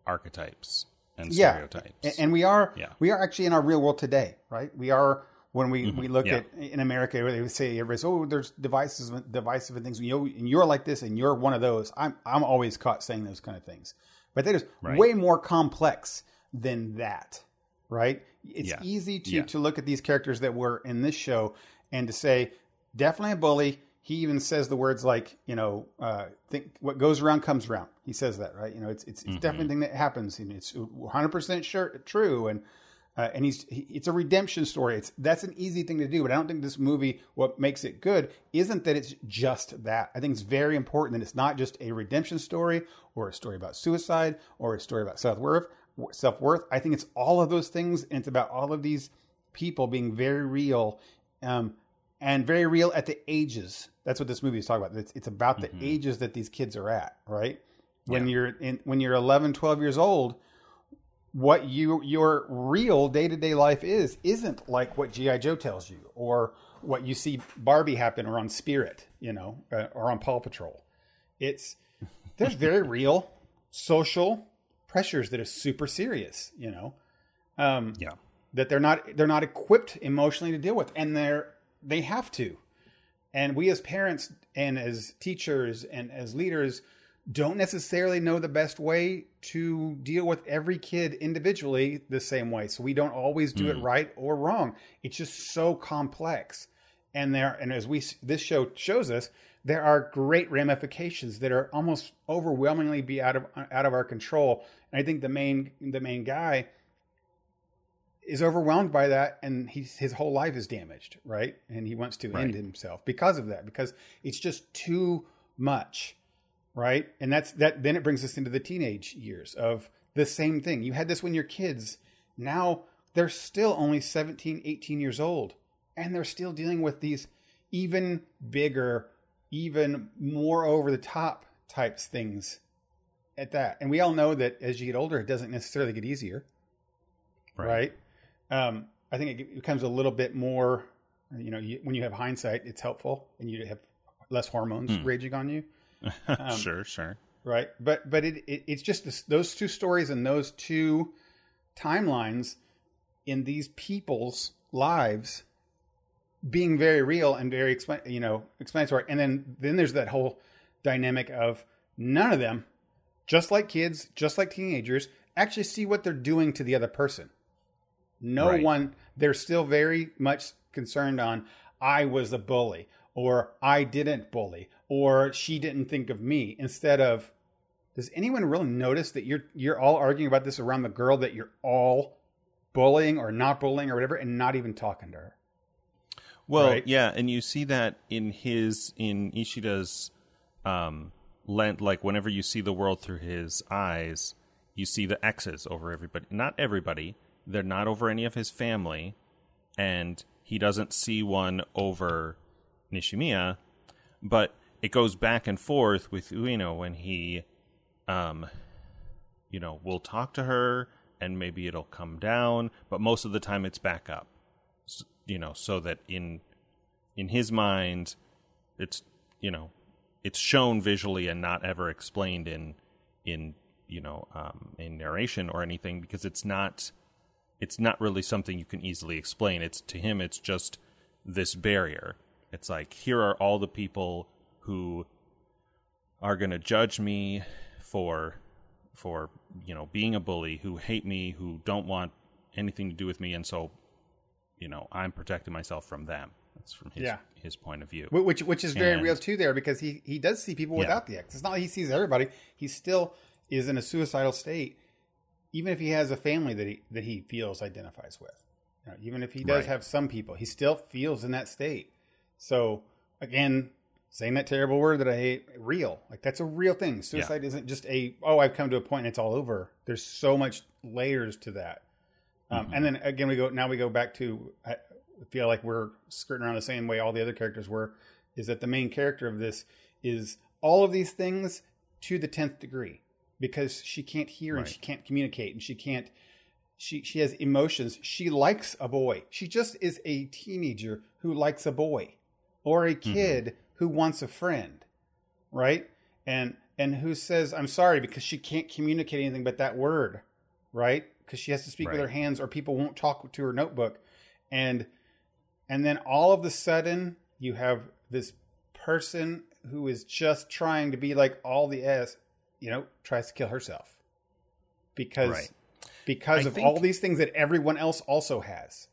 archetypes and yeah, stereotypes. and, and we are Yeah. we are actually in our real world today, right? We are when we, we look Mm-hmm. Yeah. at in America, where they would say everybody's oh, there's devices divisive and things. You know, and you're like this, and you're one of those. I'm I'm always caught saying those kind of things, but that is Right. way more complex than that, right? It's Yeah. easy to to look at these characters that were in this show and to say definitely a bully. He even says the words like, you know, uh, think what goes around comes around. He says that, right? You know, it's it's, it's definitely a thing that happens, and it's 100 percent sure true. And uh, and he's he, it's a redemption story. It's that's an easy thing to do, but I don't think this movie what makes it good isn't that it's just that. I think it's very important that it's not just a redemption story or a story about suicide or a story about self worth. Self worth. I think it's all of those things, and it's about all of these people being very real. Um, and very real at the ages. That's what this movie is talking about. It's, it's about the ages that these kids are at, right? When Yeah. you're in, when you're 11, 12 years old, what you your real day to day life is isn't like what GI Joe tells you, or what you see Barbie happen, or on Spirit, you know, uh, or on Paw Patrol. It's there's very real social pressures that are super serious, you know. Um, yeah. that they're not they're not equipped emotionally to deal with and they're they have to. And we as parents and as teachers and as leaders don't necessarily know the best way to deal with every kid individually the same way. So we don't always do it hmm. right or wrong. It's just so complex. And there and as we this show shows us there are great ramifications that are almost overwhelmingly be out of out of our control. And i think the main the main guy is overwhelmed by that and he's, his whole life is damaged right? And he wants to end himself because of that because it's just too much right? And that's that then it brings us into the teenage years of the same thing. You had this when you're kids now they're still only 17 18 years old and they're still dealing with these even bigger even more over the top types things at that. And we all know that as you get older it doesn't necessarily get easier right? Um, I think it becomes a little bit more, you know, you, when you have hindsight, it's helpful and you have less hormones Hmm. raging on you, Um, sure, sure. right? But but it, it it's just this, those two stories and those two timelines in these people's lives being very real and very expla- you know explanatory, and then then there's that whole dynamic of none of them, just like kids, just like teenagers, actually see what they're doing to the other person. No Right. one, they're still very much concerned on, I was a bully, or I didn't bully, or she didn't think of me, instead of, does anyone really notice that you're you're all arguing about this around the girl that you're all bullying or not bullying or whatever, and not even talking to her? Well, Right. yeah, and you see that in his in Ishida's um lent like whenever you see the world through his eyes, you see the X's over everybody. Not everybody. They're not over any of his family, and he doesn't see one over Nishimiya, but it goes back and forth with Ueno when he um you know, will talk to her and maybe it'll come down, but most of the time it's back up. S- you know so that in in his mind it's you know it's shown visually and not ever explained in in you know um in narration or anything because it's not it's not really something you can easily explain it's to him it's just this barrier it's like here are all the people who are going to judge me for for you know being a bully who hate me who don't want anything to do with me and so you know i'm protecting myself from them that's from his Yeah. his point of view which which is very And- real too there because he he does see people Yeah. without the X. It's not like he sees everybody. He still is in a suicidal state, even if he has a family that he that he feels identifies with. You know, even if he does Right. have some people, he still feels in that state. So again, saying that terrible word that I hate, real. Like that's a real thing. Suicide isn't just a oh I've come to a point and it's all over. There's so much layers to that. Um, Mm-hmm. And then again, we go now we go back to I feel like we're skirting around the same way all the other characters were. Is that the main character of this is all of these things to the tenth degree. Because she can't hear and she can't communicate and she can't she she has emotions. She likes a boy. She just is a teenager who likes a boy or a mm-hmm. kid who wants a friend, right? And and who says I'm sorry because she can't communicate anything but that word, right? Because she has to speak with her hands or people won't talk to her notebook. And and then all of a sudden you have this person who is just trying to be like all the S, you know, tries to kill herself. Because Right. because I of think- all these things that everyone else also has.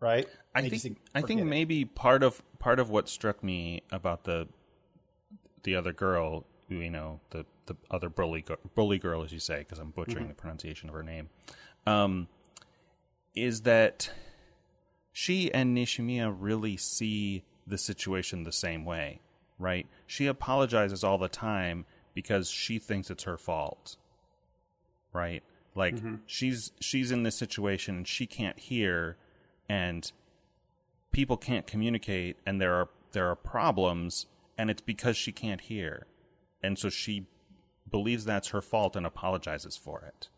Right? I And think I think it. maybe part of part of what struck me about the the other girl, you know, the the other bully girl, bully girl, as you say, because I'm butchering Mm-hmm. the pronunciation of her name, um, is that she and Nishimiya really see the situation the same way, right? She apologizes all the time because she thinks it's her fault, right? Like she's she's in this situation and she can't hear, and people can't communicate, and there are there are problems, and it's because she can't hear, and so she believes that's her fault and apologizes for it.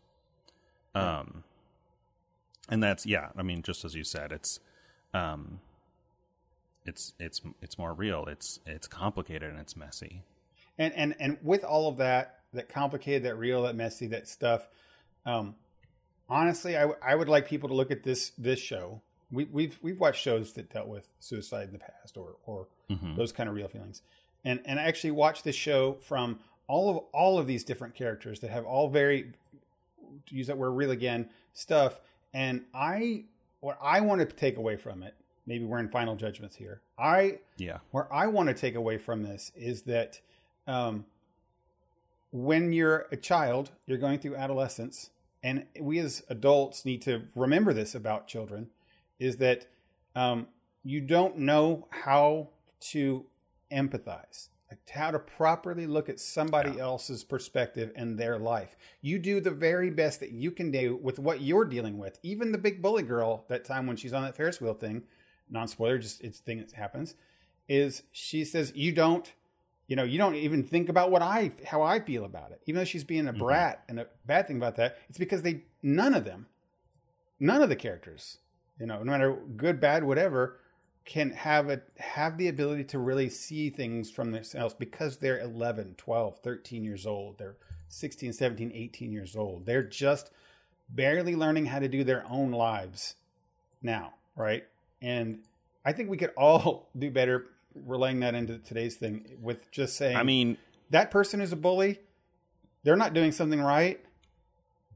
Um, and that's yeah. I mean, just as you said, it's um, it's it's it's more real. It's it's complicated and it's messy. And and and with all of that that complicated that real that messy that stuff um honestly I, w- I would like people to look at this this show we, we've we've watched shows that dealt with suicide in the past or or Mhm. those kind of real feelings and and I actually watched this show from all of all of these different characters that have all very to use that word real again stuff and i what i want to take away from it maybe we're in final judgments here i Yeah. where I want to take away from this is that um, when you're a child, you're going through adolescence, and we as adults need to remember this about children: is that um, you don't know how to empathize, like how to properly look at somebody Yeah. else's perspective and their life. You do the very best that you can do with what you're dealing with. Even the big bully girl, that time when she's on that Ferris wheel thing, non spoiler, just it's a thing that happens, is she says you don't, you know, you don't even think about what I how I feel about it. Even though she's being a mm-hmm. brat, and a bad thing about that, it's because they none of them, none of the characters, you know, no matter good, bad, whatever, can have a have the ability to really see things from themselves because they're 11 12 13 years old. They're 16 17 18 years old. They're just barely learning how to do their own lives now right? And i think we could all do better relaying that into today's thing with just saying I mean, that person is a bully they're not doing something right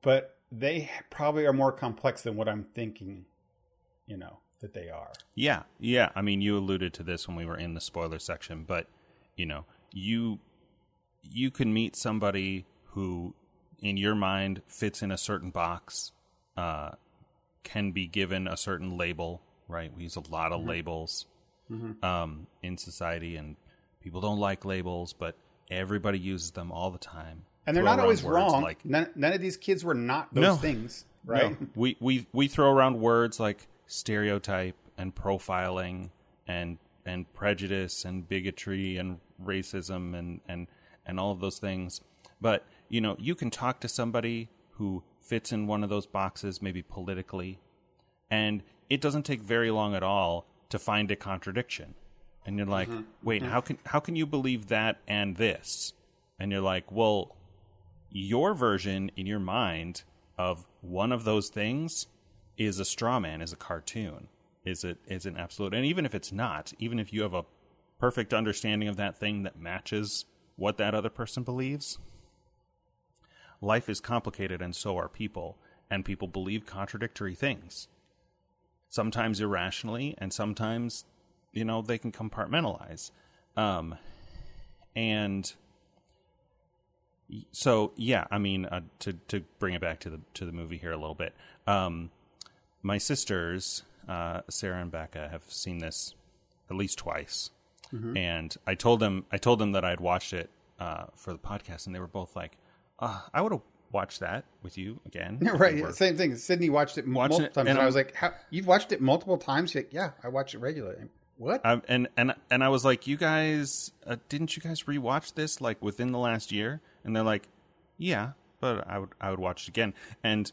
but they probably are more complex than what i'm thinking you know that they are Yeah, yeah. I mean, you alluded to this when we were in the spoiler section, but you know, you you can meet somebody who, in your mind, fits in a certain box, uh, can be given a certain label. Right? We use a lot of labels um, in society, and people don't like labels, but everybody uses them all the time. And they're not always wrong. Like none, none of these kids were not those No. things, right? no. we we we throw around words like stereotype and profiling and and prejudice and bigotry and racism and and and all of those things. But you know, you can talk to somebody who fits in one of those boxes, maybe politically, and it doesn't take very long at all to find a contradiction. And you're like, mm-hmm. wait, mm-hmm. how can how can you believe that and this? And you're like, well, your version in your mind of one of those things is a straw man, is a cartoon, is it is an absolute. And even if it's not, even if you have a perfect understanding of that thing that matches what that other person believes, life is complicated and so are people, and people believe contradictory things. Sometimes irrationally, and sometimes, you know, they can compartmentalize. Um, and so yeah, I mean, uh, to to bring it back to the to the movie here a little bit. Um, my sisters, uh, Sarah and Becca, have seen this at least twice, and I told them I told them that I had watched it uh, for the podcast, and they were both like, uh, "I would have watched that with you again." right. we Same thing. Sydney watched it multiple it, times, and and, I was like, How, "You've watched it multiple times?" She's like, "Yeah, I watch it regularly." What? Um, and and and I was like, "You guys, uh, didn't you guys rewatch this like within the last year?" And they're like, Yeah, but I would I would watch it again. And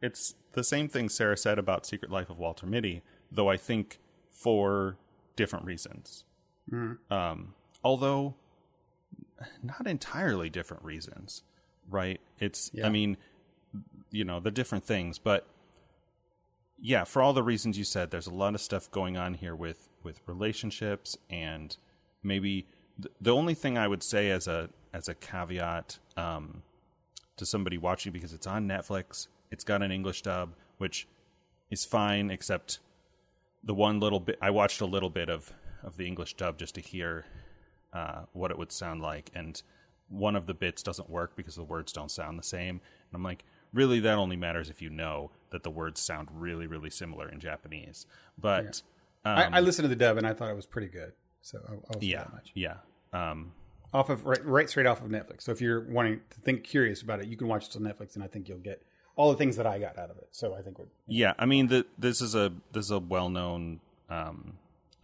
it's the same thing Sarah said about Secret Life of Walter Mitty, though I think for different reasons. Um, although not entirely different reasons, right? It's Yeah. I mean, you know, the different things, but yeah, for all the reasons you said, there's a lot of stuff going on here with with relationships and maybe th- the only thing I would say as a as a caveat um, to somebody watching because it's on Netflix, it's got an English dub, which is fine, except the one little bit I watched a little bit of of the English dub just to hear uh, what it would sound like, and one of the bits doesn't work because the words don't sound the same. And I'm like, really, that only matters if you know that the words sound really, really similar in Japanese. But I, um, I listened to the dub and I thought it was pretty good. So I'll, I'll yeah, that much. yeah, um, Off of right, right straight off of Netflix. So if you're wanting to think curious about it, you can watch it on Netflix, and I think you'll get all the things that I got out of it. So I think we're yeah. I mean, the, this is a this is a well known um,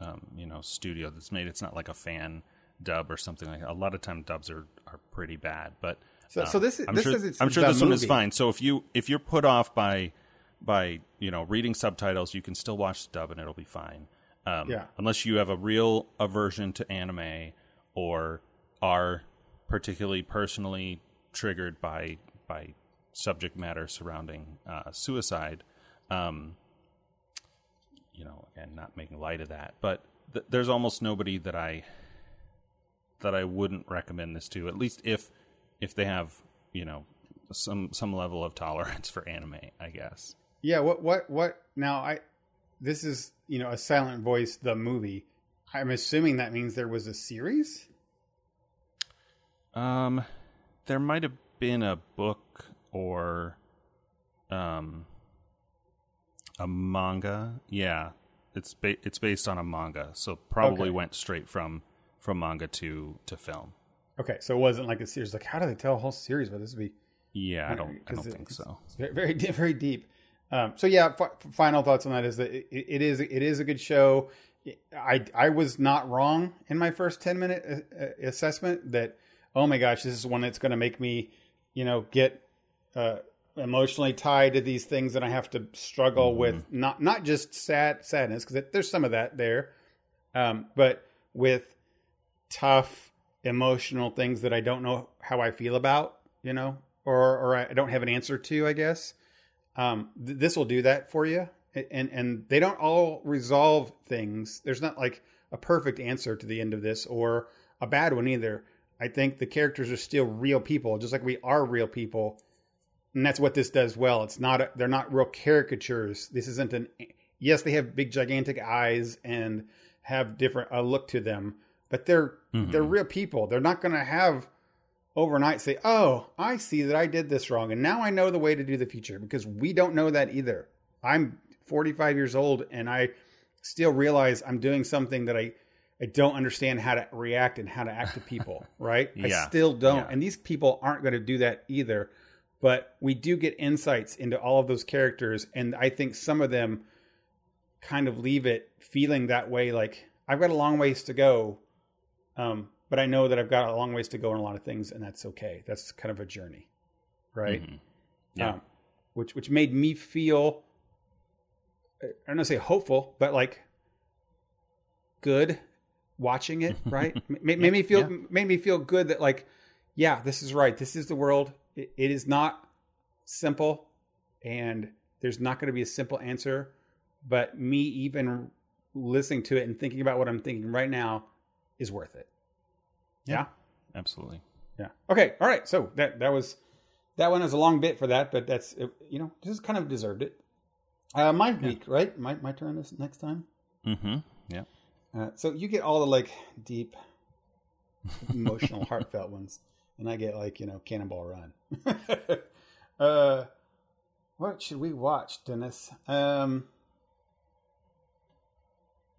um, you know studio that's made. It's not like a fan dub or something like that. A lot of time dubs are are pretty bad, but So- so this is- I'm this sure, is it's I'm sure this one is fine. So if you if you're put off by by you know reading subtitles, you can still watch the dub and it'll be fine. Um, Yeah. Unless you have a real aversion to anime or are particularly personally triggered by by subject matter surrounding uh, suicide. Um, you know, and not making light of that, but th- there's almost nobody that I that I wouldn't recommend this to. At least if if they have you know some some level of tolerance for anime, I guess. Yeah, what what what now I this is, you know, a silent voice the movie. I'm assuming that means there was a series? Um, there might have been a book or um a manga. Yeah, it's ba- it's based on a manga, so probably Okay. went straight from from manga to to film. Okay, so it wasn't like a series. Like, how do they tell a whole series? But this would be Yeah, I don't I don't it- think so. it's very very, deep- very deep. Um, so yeah, f- final thoughts on that is that it, it is it is a good show. I I was not wrong in my first ten minute uh, uh, assessment that oh my gosh this is one that's going to make me you know get uh, emotionally tied to these things that I have to struggle with not not just sad sadness because there's some of that there, um, but with tough emotional things that I don't know how I feel about, you know, or or I don't have an answer to, I guess. Um, th- this will do that for you, and and they don't all resolve things. There's not like a perfect answer to the end of this or a bad one either. I think the characters are still real people, just like we are real people, and that's what this does well. It's not a, they're not real caricatures. This isn't an yes, they have big gigantic eyes and have different a look to them, but they're they're mm-hmm. real people. They're not going to have overnight say, "Oh, I see that I did this wrong and now I know the way to do the future" because we don't know that either. I'm 45 years old and I still realize I'm doing something that I I don't understand how to react and how to act to people, right? yeah. I still don't. Yeah. And these people aren't going to do that either. But we do get insights into all of those characters and I think some of them kind of leave it feeling that way like I've got a long ways to go. Um, but I know that I've got a long ways to go in a lot of things and that's okay. That's kind of a journey. Right? Mhm. Yeah. Um, which which made me feel I don't know say hopeful, but like good watching it, right? Made, made me feel yeah. made me feel good that like yeah, this is right. This is the world. It, it is not simple and there's not going to be a simple answer, but me even listening to it and thinking about what I'm thinking right now is worth it. yeah? Absolutely. Yeah. Okay. All right. So that that was that one is a long bit for that, but that's it, you know just kind of deserved it. Uh, my week, right? My my turn this next time. Mm-hmm. Yeah. Uh, so you get all the like deep, emotional, heartfelt ones, and I get like you know Cannonball Run. uh, what should we watch, Dennis? Um,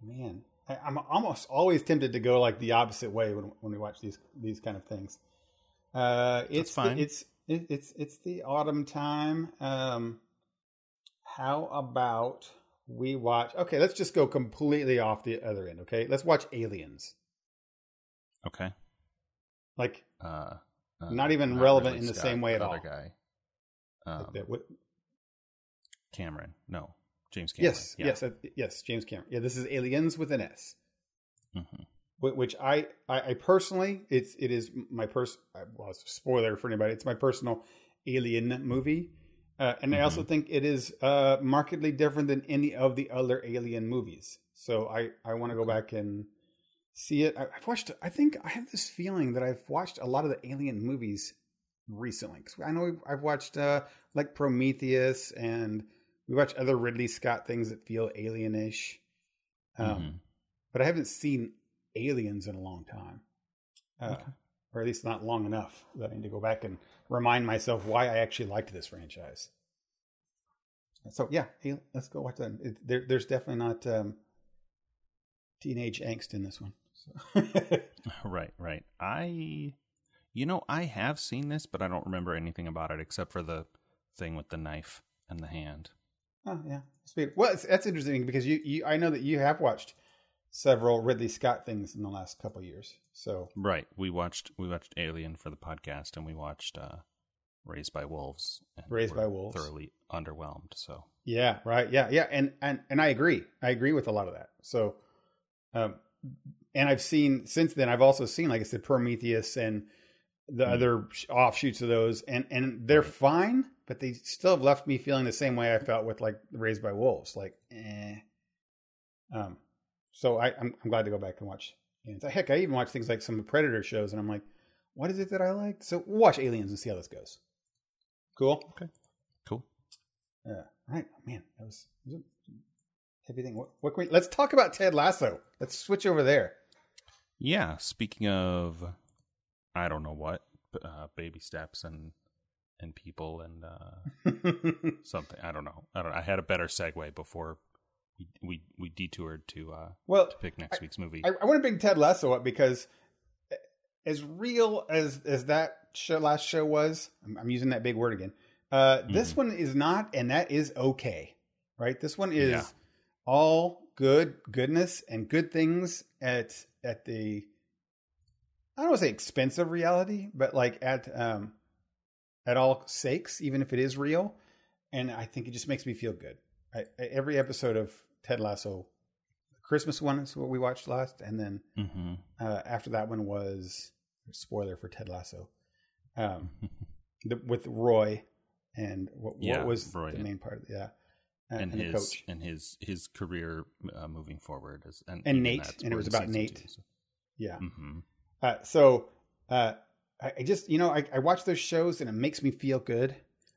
man, I'm almost always tempted to go like the opposite way when when we watch these these kind of things. Uh, it's the- fine. it's it, it's it's the autumn time. Um, how about we watch? Okay, let's just go completely off the other end. Okay, let's watch Aliens. Okay. Like Uh, uh, Not even relevant Ridley in the Scott, same way at other all. Guy, Like um, that. What- Cameron. No, James Cameron. yes, yeah. yes, yes. James Cameron. Yeah, this is Aliens with an S. Mhm. Which I, I, I personally, it's it is my pers. Well, it's spoiler for anybody. It's my personal Alien movie, uh, and I also think it is uh, markedly different than any of the other Alien movies. So I, I want to go back and see it. I, I've watched. I think I have this feeling that I've watched a lot of the Alien movies recently. 'Cause I know I've watched uh, like Prometheus, and we watch other Ridley Scott things that feel alienish. Um, Mhm. but I haven't seen Aliens in a long time, uh, Okay. or at least not long enough that I need to go back and remind myself why I actually liked this franchise. So yeah, let's go watch that. It, there, there's definitely not um, teenage angst in this one. So. Right, right. I, you know, I have seen this, but I don't remember anything about it except for the thing with the knife and the hand. Oh yeah, Sweet. well, it's, that's interesting because you, you, I know that you have watched several Ridley Scott things in the last couple of years. So Right. We watched we watched Alien for the podcast, and we watched uh, Raised by Wolves. And Raised by Wolves. Thoroughly underwhelmed. So Yeah, right. Yeah, yeah, and and and I agree. I agree with a lot of that. So, um, and I've seen since then. I've also seen, like I said, Prometheus and the Mm. other offshoots of those, and and they're Right. fine, but they still have left me feeling the same way I felt with like Raised by Wolves. Like, eh. Um, so I, I'm I'm glad to go back and watch. And heck, I even watch things like some Predator shows, and I'm like, what is it that I like? So watch Aliens and see how this goes. Cool. Okay. Cool. Yeah. All right. Man, that was, that was a heavy thing. What, what can we, let's talk about Ted Lasso. Let's switch over there. Yeah. Speaking of, I don't know what, uh, baby steps and and people and uh, something. I don't know. I don't. I had a better segue before we we, we detoured to uh, well, to pick next week's movie. I, I want to bring Ted Lasso up because as real as as that show, last show was, I'm, I'm using that big word again. Uh, This Mhm. one is not, and that is okay, right? This one is Yeah. all good goodness and good things at at the I don't want to say expensive reality, but like at um at all sakes, even if it is real. And I think it just makes me feel good. I, every episode of Ted Lasso, the Christmas one is what we watched last, and then hmm uh, after that one was spoiler for Ted Lasso, um, the, with Roy and what, Yeah, what was Roy, the main part? Yeah, uh, and, the his coach. and his his career uh, moving forward is and, And Nate, and it was about Nate. two, so- Yeah. Mhm. Uh, so uh, I, just, you know, I, I watch those shows and it makes me feel good,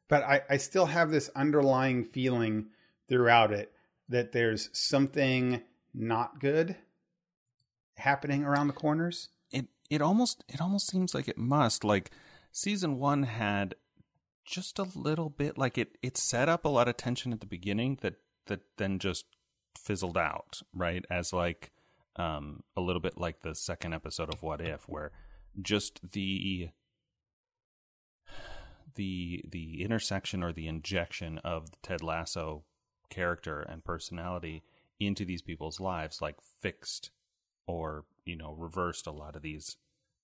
but I, I still have this underlying feeling throughout it that there's something not good happening around the corners. it it almost it almost seems like it must like season one had just a little bit like it it set up a lot of tension at the beginning that that then just fizzled out right as like um a little bit like the second episode of what if where just the the the intersection or the injection of the Ted Lasso character and personality into these people's lives like fixed or you know reversed a lot of these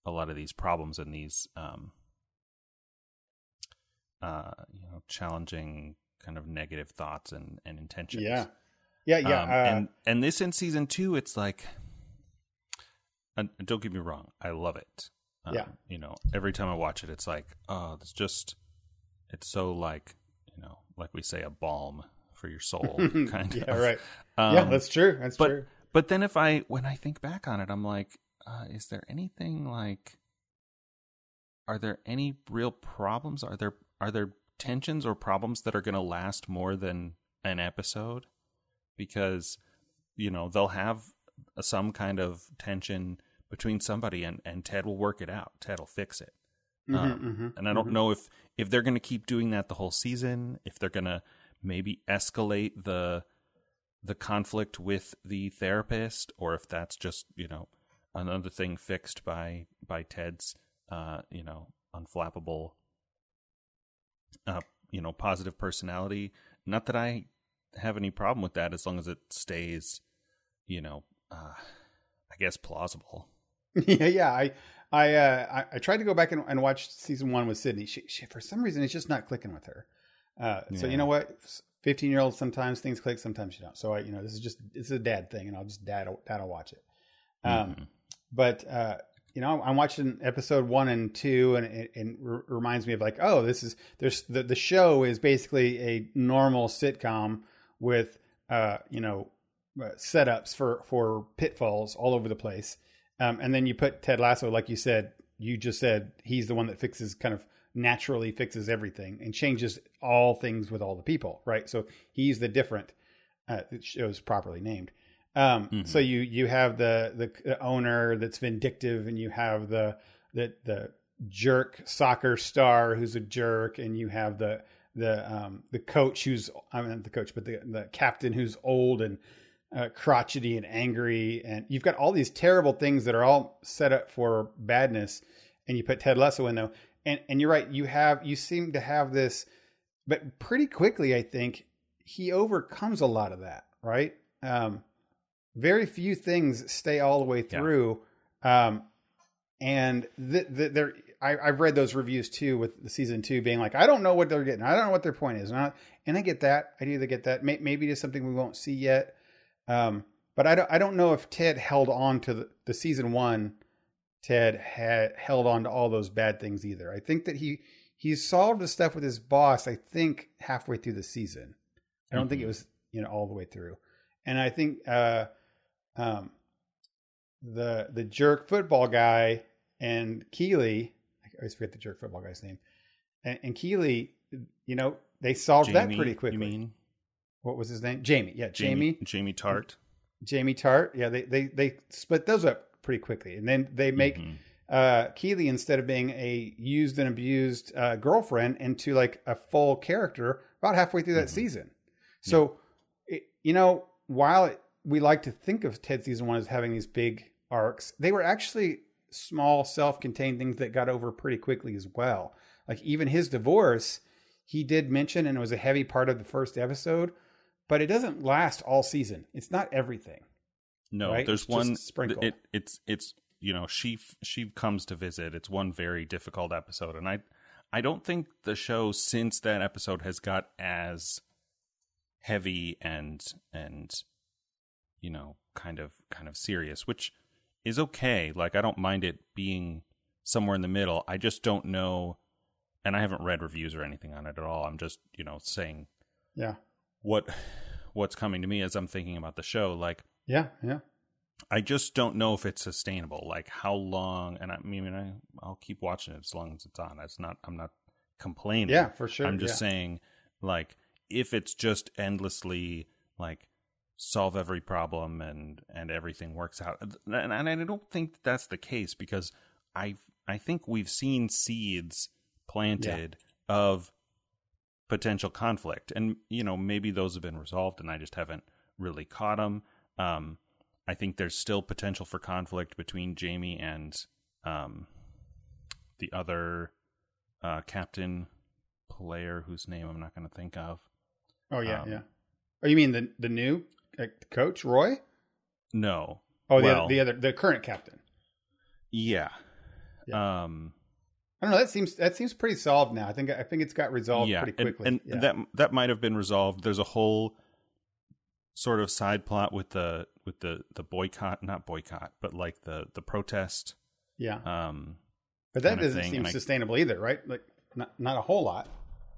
a lot of these problems and these um uh you know challenging kind of negative thoughts and and intentions Yeah. Yeah. Yeah. um, uh, and and this in season two it's like and don't get me wrong i love it um, Yeah. you know every time i watch it it's like oh it's just it's so like you know like we say a balm for your soul kind yeah. of Right. um, yeah. That's true. That's but true. but then if I when I think back on it, I'm like, uh, is there anything like? Are there any real problems? Are there are there tensions or problems that are going to last more than an episode? Because you know they'll have some kind of tension between somebody, and and Ted will work it out. Ted will fix it. Mhm, Um, mhm, and I don't mhm. know if if they're going to keep doing that the whole season, if they're going to maybe escalate the the conflict with the therapist, or if that's just you know another thing fixed by by Ted's uh, you know unflappable uh, you know positive personality. Not that I have any problem with that as long as it stays you know uh, I guess plausible. yeah, yeah. I I, uh, I I tried to go back and, and watch season one with Sydney. She, she for some reason it's just not clicking with her. Uh, So you know what, fifteen year olds sometimes things click, sometimes you don't. So I you know this is just this is a dad thing, and I'll just dad dad will watch it. Um, Mhm. but uh, you know, I'm watching episode one and two, and it, it reminds me of like, oh, this is there's the the show is basically a normal sitcom with uh, you know uh, setups for for pitfalls all over the place, um, and then you put Ted Lasso, like you said, you just said he's the one that fixes kind of naturally fixes everything and changes all things with all the people, right? So he's the different. Uh, it shows properly named. Um, Mhm. So you you have the the owner that's vindictive, and you have the the the jerk soccer star who's a jerk, and you have the the um, the coach who's I mean not the coach, but the the captain who's old and uh, crotchety and angry, and you've got all these terrible things that are all set up for badness, and you put Ted Lasso in though, and and you're right, you have you seem to have this, but pretty quickly, I think he overcomes a lot of that, right? Um, very few things stay all the way Yeah. through. Um, and th- th- there, I, I've read those reviews too with the season two being like, I don't know what they're getting. I don't know what their point is. And I, and I get that. I do get that. May, maybe it's something we won't see yet. Um, but I don't, I don't know if Ted held on to the, the season one. Ted had held on to all those bad things either. I think that he, he solved the stuff with his boss, I think halfway through the season. I don't think it Mhm. was, you know, all the way through. And I think, uh, um, the the jerk football guy and Keeley, I always forget the jerk football guy's name, and, and Keeley, you know, they solved that pretty quickly. What was his name? Jamie. Yeah, Jamie. Jamie Tartt. Jamie Tartt. Yeah, they they they split those up pretty quickly, and then they make Mhm. uh, Keeley instead of being a used and abused uh, girlfriend into like a full character about halfway through that Mhm. season. So, it, you know, while it, we like to think of Ted season one as having these big arcs, they were actually small, self-contained things that got over pretty quickly as well. Like even his divorce, he did mention, and it was a heavy part of the first episode, but it doesn't last all season. It's not everything. No, right? there's It's one sprinkled. It, it's it's you know she she comes to visit. It's one very difficult episode, and I I don't think the show since that episode has got as heavy and and you know kind of kind of serious, which is okay. Like I don't mind it being somewhere in the middle. I just don't know, and I haven't read reviews or anything on it at all. I'm just you know saying Yeah. What what's coming to me as I'm thinking about the show. Like Yeah. Yeah. I just don't know if it's sustainable. Like how long? And I mean, I I'll keep watching it as long as it's on. It's not. I'm not complaining. Yeah, for sure. I'm just yeah. saying, like, if it's just endlessly like solve every problem and and everything works out, and, and I don't think that's the case because I I think we've seen seeds planted of potential conflict, and you know maybe those have been resolved, and I just haven't really caught them. Um, I think there's still potential for conflict between Jamie and um, the other uh, captain player whose name I'm not going to think of. Oh yeah, Um, yeah. Oh, you mean the the new uh, coach Roy? No. Oh, the Well- other, the other the current captain. Yeah. Yeah. Um, I don't know. That seems that seems pretty solved now. I think I think it's got resolved yeah, pretty and- quickly. and, yeah. that that might have been resolved. There's a whole sort of side plot with the with the the boycott, not boycott, but like the the protest. yeah, Um, but that doesn't seem and I- sustainable either, right? Like not not a whole lot,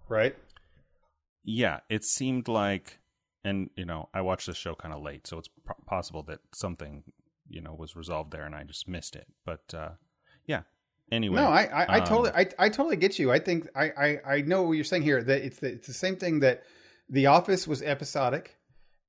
right? yeah, it seemed like, and you know, I watched the show kind of late, so it's possible that something you know was resolved there, and I just missed it. But uh, yeah. Anyway, No, I I, I um, totally I, I totally get you. I think I, I I know what you're saying here. That it's the it's the same thing that The Office was episodic,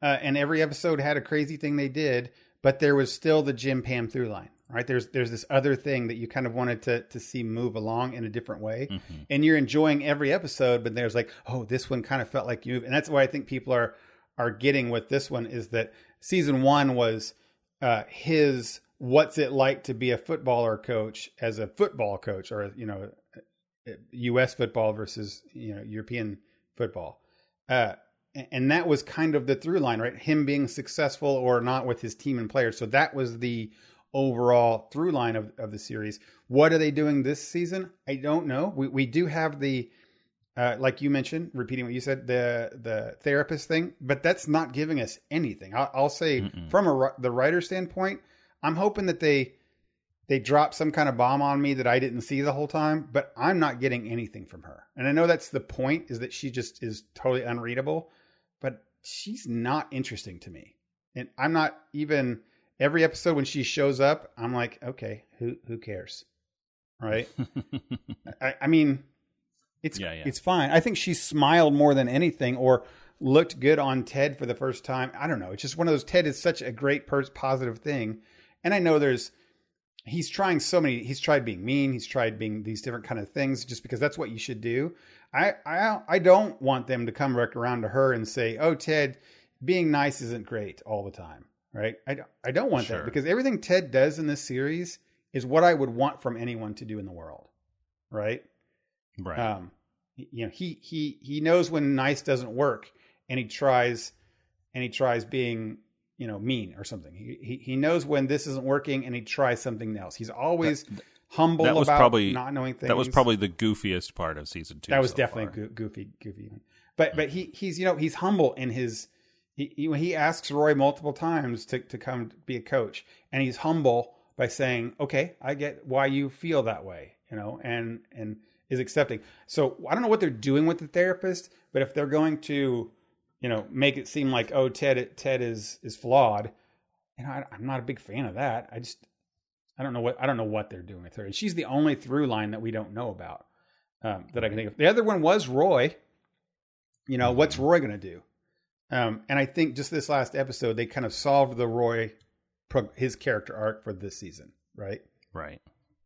uh, and every episode had a crazy thing they did, but there was still the Jim Pam through line, right? There's there's this other thing that you kind of wanted to to see move along in a different way, mhm. and you're enjoying every episode. But there's like, oh, this one kind of felt like you, and that's why I think people are are getting with this one is that season one was uh, his what's it like to be a footballer coach as a football coach or you know U.S. football versus you know European football, uh, and- that was kind of the through line, right? Him being successful or not with his team and players. So that was the overall through line of, of the series. What are they doing this season? I don't know. We we do have the uh, like you mentioned, repeating what you said, the the therapist thing, but that's not giving us anything. I'll, I'll say Mm-mm. from a the writer standpoint, I'm hoping that they they drop some kind of bomb on me that I didn't see the whole time, but I'm not getting anything from her. And I know that's the point is that she just is totally unreadable, but she's not interesting to me. And I'm not even every episode when she shows up, I'm like, okay, who who cares? Right? I, I mean, it's Yeah, yeah. it's fine. I think she smiled more than anything, or looked good on Ted for the first time. I don't know. It's just one of those. Ted is such a great, pers- positive thing, and I know there's. He's trying so many. He's tried being mean. He's tried being these different kind of things, just because that's what you should do. I I I don't want them to come back around to her and say, "Oh, Ted, being nice isn't great all the time." Right? I don't- I don't want Sure. that because everything Ted does in this series is what I would want from anyone to do in the world. Right? right. Um, you know, he he he knows when nice doesn't work, and he tries, and he tries being you know mean or something. He he, he knows when this isn't working, and he tries something else. He's always humble that was about probably- not knowing things. that was probably the goofiest part of season two. that was so definitely goofy, goofy. But but he he's you know he's humble in his. He, he he asks Roy multiple times to to come be a coach, and he's humble by saying, "Okay, I get why you feel that way," you know, and and is accepting. So I don't know what they're doing with the therapist, but if they're going to, you know, make it seem like oh Ted Ted is is flawed, you know, I, I'm not a big fan of that. I just I don't know what I don't know what they're doing with her, and she's the only through line that we don't know about um, that I can think of. The other one was Roy. You know, what's Roy going to do? Um, and I think just this last episode, they kind of solved the Roy, his character arc for this season, right? right.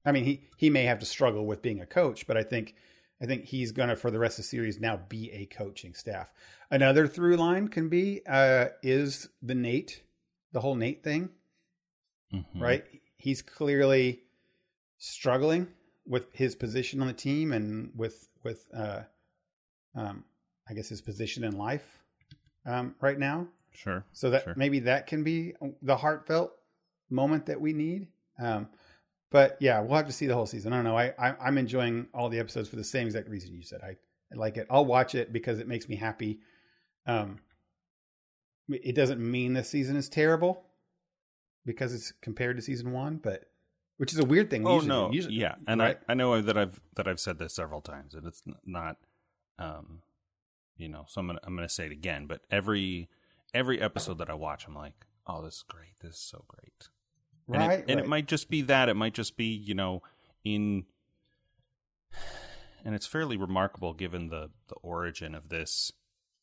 I mean, he he may have to struggle with being a coach, but I think I think he's going to for the rest of the series now be a coaching staff. Another through line can be uh, is the Nate, the whole Nate thing, Mhm. right? He's clearly struggling with his position on the team and with with uh, um, I guess his position in life um, right now. Sure. So that Sure. maybe that can be the heartfelt moment that we need. Um, but yeah, we'll have to see the whole season. I don't know. I, I I'm enjoying all the episodes for the same exact reason you said. I, I like it. I'll watch it because it makes me happy. Um, it doesn't mean the season is terrible because it's compared to season one, but which is a weird thing. Oh usually no, Usually- yeah, and right? I, I know that I've that I've said this several times, and it's not, um, you know, so I'm gonna I'm gonna say it again. But every every episode that I watch, I'm like, oh, this is great, this is so great, and right, it, and it might just be that, it might just be you know in, and it's fairly remarkable given the the origin of this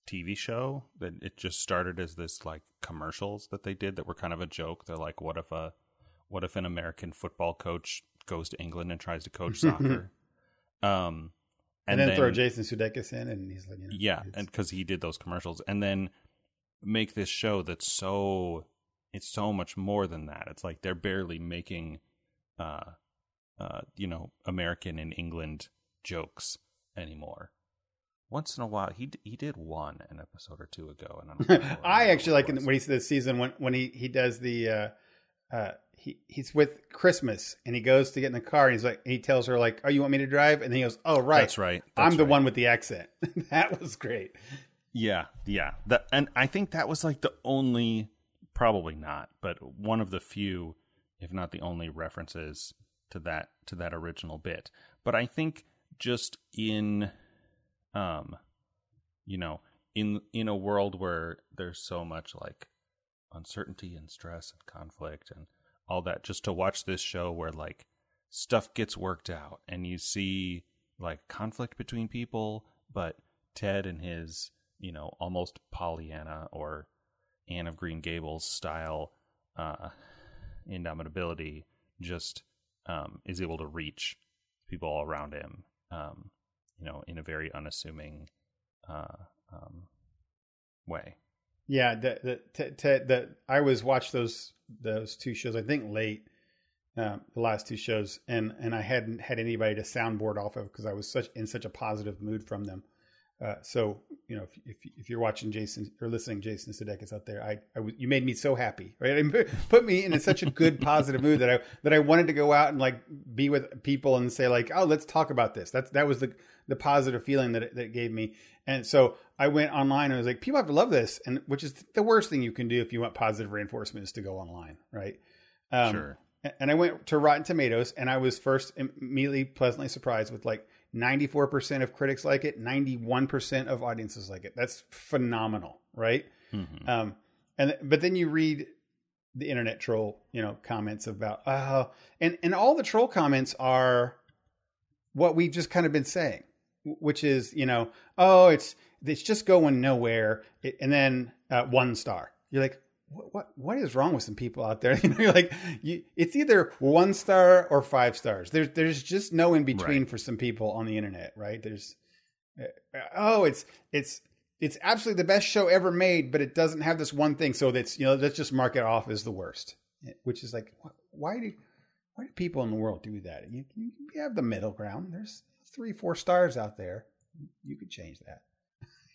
TV show that it just started as this like commercials that they did that were kind of a joke. They're like, what if a what if an American football coach goes to England and tries to coach soccer? um, and, then, throw Jason Sudeikis in, and he's like, you know, yeah, and because he did those commercials, and then make this show that's so it's so much more than that. It's like they're barely making, uh, uh, you know, American and England jokes anymore. Once in a while, he d- he did one an episode or two ago, and I, I actually like when he's this season when when he he does the uh uh he he's with Christmas and he goes to get in the car and he's like he tells her like oh you want me to drive and then he goes oh right That's right. I'm the right. one with the accent that was great Yeah, yeah. That and I think that was like the only probably not, but one of the few, if not the only references to that to that original bit. But I think just in um you know, in in a world where there's so much like uncertainty and stress and conflict and all that just to watch this show where like stuff gets worked out and you see like conflict between people but ted and his you know almost pollyanna or anne of green gables style uh indomitability just um is able to reach people all around him um you know in a very unassuming uh um way. Yeah the the t- t- the I was watched those those two shows I think late um, the last two shows and and I hadn't had anybody to soundboard off of because I was such in such a positive mood from them Uh, so you know, if, if, if you're watching Jason or listening, Jason Sudeikis out there, I, I you made me so happy, right? And put me in such a good positive mood that I that I wanted to go out and like be with people and say like, oh, let's talk about this. That's that was the the positive feeling that it, that it gave me. And so I went online and I was like, people have to love this, and which is the worst thing you can do if you want positive reinforcement is to go online, right? Um, sure. And I went to Rotten Tomatoes, and I was first immediately pleasantly surprised with like 94% of critics like it, 91% of audiences like it. That's phenomenal, right? Mm-hmm. Um, and but then you read the internet troll, you know, comments about uh and and all the troll comments are what we've just kind of been saying, which is, you know, oh, it's it's just going nowhere and then uh, one star. You're like, what, what what is wrong with some people out there? You know, you're like, you, it's either one star or five stars. There's there's just no in between right. for some people on the internet, right? There's, uh, oh, it's it's it's absolutely the best show ever made, but it doesn't have this one thing. So that's you know, let's just mark it off as the worst. Which is like, why do why do people in the world do that? You, you have the middle ground. There's three, four stars out there. You could change that.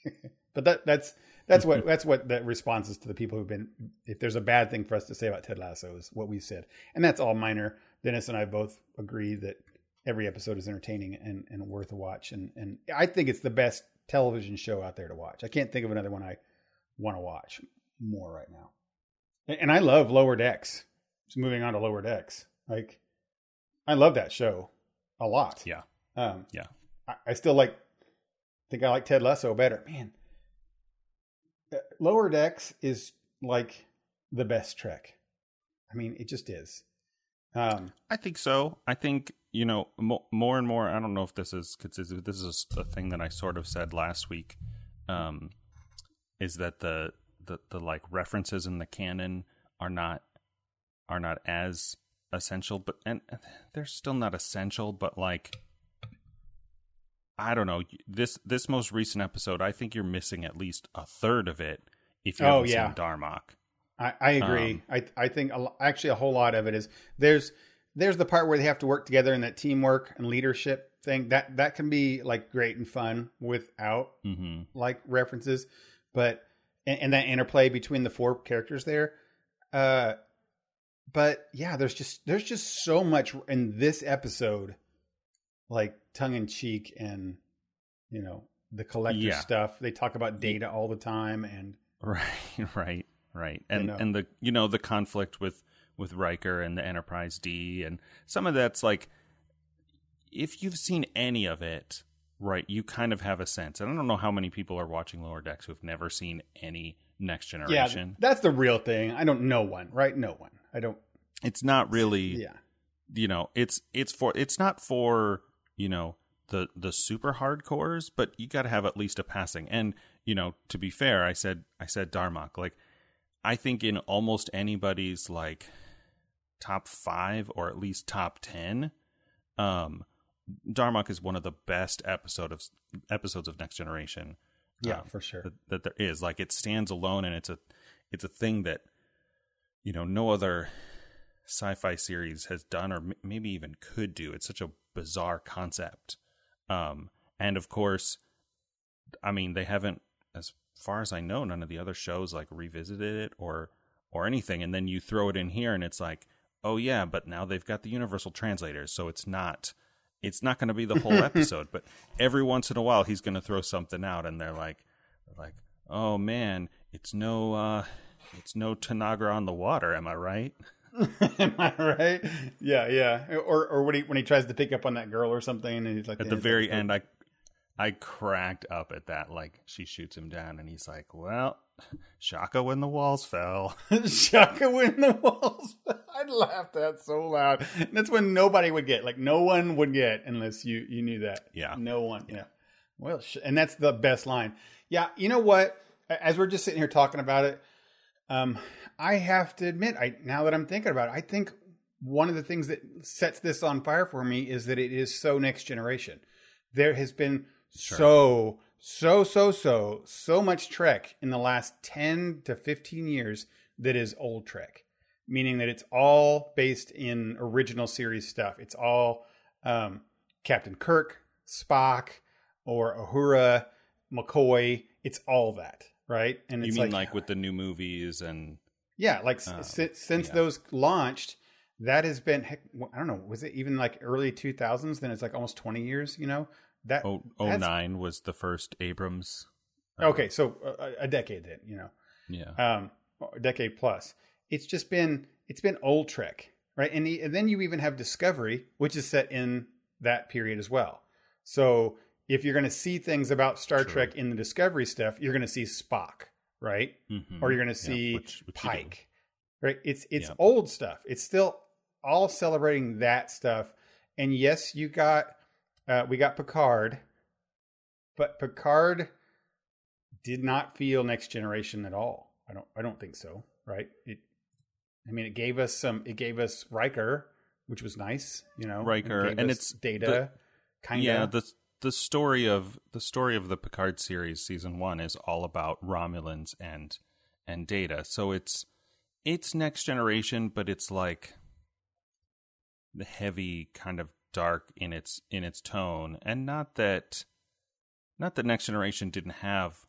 but that that's that's what that's what the response is to the people who've been. If there's a bad thing for us to say about Ted Lasso, is what we said, and that's all minor. Dennis and I both agree that every episode is entertaining and, and worth a watch, and and I think it's the best television show out there to watch. I can't think of another one I want to watch more right now. And I love Lower Decks. Just moving on to Lower Decks, like I love that show a lot. Yeah, um, yeah. I, I still like. think I like Ted Lasso better. Man, Lower Decks is like the best Trek. I mean, it just is. Um, I think so. I think you know more and more. I don't know if this is because this is a thing that I sort of said last week. Um, is that the the the like references in the canon are not are not as essential, but and they're still not essential, but like I don't know this this most recent episode. I think you're missing at least a third of it if you oh, haven't yeah. seen Darmok. I, I agree. Um, I I think a, actually a whole lot of it is there's there's the part where they have to work together and that teamwork and leadership thing that that can be like great and fun without mm-hmm. like references, but and, and, that interplay between the four characters there. Uh, but yeah, there's just there's just so much in this episode, like tongue in cheek and you know the collector yeah. stuff. They talk about data all the time and right, right, right, and and the you know the conflict with with Riker and the Enterprise D and some of that's like if you've seen any of it, right, you kind of have a sense. And I don't know how many people are watching Lower Decks who have never seen any Next Generation. Yeah, that's the real thing. I don't know one, right? No one. I don't. It's not really. Yeah. You know, it's it's for it's not for you know the the super hardcores, but you got to have at least a passing. And you know, to be fair, I said I said Darmok. Like, I think in almost anybody's like top five or at least top ten, um, Darmok is one of the best episode of episodes of Next Generation. Yeah, um, for sure. That, that there is like it stands alone, and it's a it's a thing that you know no other sci-fi series has done or m- maybe even could do. It's such a bizarre concept. Um, and of course, I mean, they haven't, as far as I know, none of the other shows like revisited it or or anything. And then you throw it in here, and it's like, oh yeah, but now they've got the universal translators, so it's not it's not going to be the whole episode. but every once in a while, he's going to throw something out, and they're like, they're like, oh man, it's no uh, it's no Tanagra on the water. Am I right? Am I right? Yeah, yeah. Or or when he when he tries to pick up on that girl or something, and he's like at the very end, I I cracked up at that. Like she shoots him down, and he's like, "Well, Shaka when the walls fell." Shaka when the walls. Fell. I laughed that so loud. And that's when nobody would get. Like no one would get unless you you knew that. Yeah. No one. Yeah. Well, and that's the best line. Yeah. You know what? As we're just sitting here talking about it, um, I have to admit, I now that I'm thinking about it, I think one of the things that sets this on fire for me is that it is so next generation. There has been sure. so so so so so much Trek in the last 10 to 15 years that is old Trek, meaning that it's all based in original series stuff. It's all um, Captain Kirk, Spock, or Uhura, McCoy. It's all that, right? And You it's mean like, with the new movies and yeah, like Um, since since yeah. those launched, that has been heck, I don't know, was it even like early two thousands? Then it's like almost twenty years. You know that. oh, That's- 09 was the first Abrams. uh, okay, so a, a decade then. You know, Yeah. um, a decade plus. It's just been it's been old Trek, right? And, the, and then you even have Discovery, which is set in that period as well. So if you're going to see things about Star True. Trek in the Discovery stuff, you're going to see Spock, right? Mhm. Or you're going to Yeah, see which- which. Pike, right? It's it's Yeah. old stuff. It's still all celebrating that stuff. And yes, you got uh, we got Picard, but Picard did not feel next generation at all. I don't I don't think so, right? It I mean it gave us some it gave us Riker, which was nice, you know. Riker, and it's data kind of Yeah, the the story of the story of the Picard series season 1 is all about Romulans and and Data. So it's it's next generation, but it's like the heavy kind of dark in its in its tone and not that not that next generation didn't have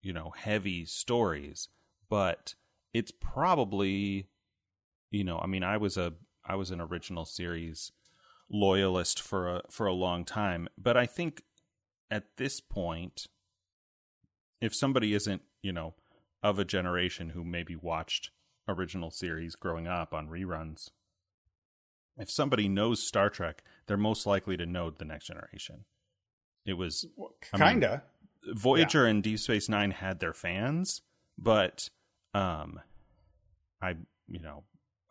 you know heavy stories but it's probably you know i mean i was a i was an original series loyalist for a for a long time. But i think at this point if somebody isn't you know of a generation who maybe watched original series growing up on reruns if somebody knows star trek they're most likely to know the next generation. It was I mean, kind of. Voyager and Deep Space Nine had their fans, but um, I you know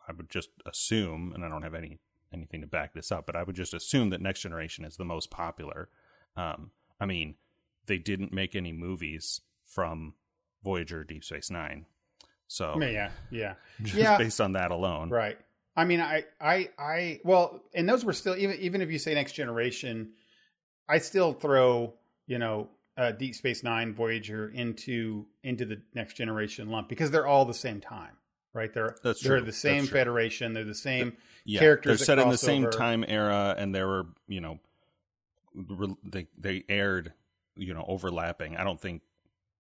I would just assume, and I don't have any anything to back this up, but I would just assume that Next Generation is the most popular. Um, I mean, they didn't make any movies from Voyager, Deep Space Nine, so yeah, yeah. just Yeah. based on that alone, Right. I mean, I, I, I, well, and those were still even even if you say next generation, I still throw you know uh, Deep Space Nine, Voyager into into the next generation lump because they're all the same time, right? They're That's they're true. the same. Federation. They're the same. yeah, characters They're set in the same over. time era, and they were, you know, they they aired, you know, overlapping. I don't think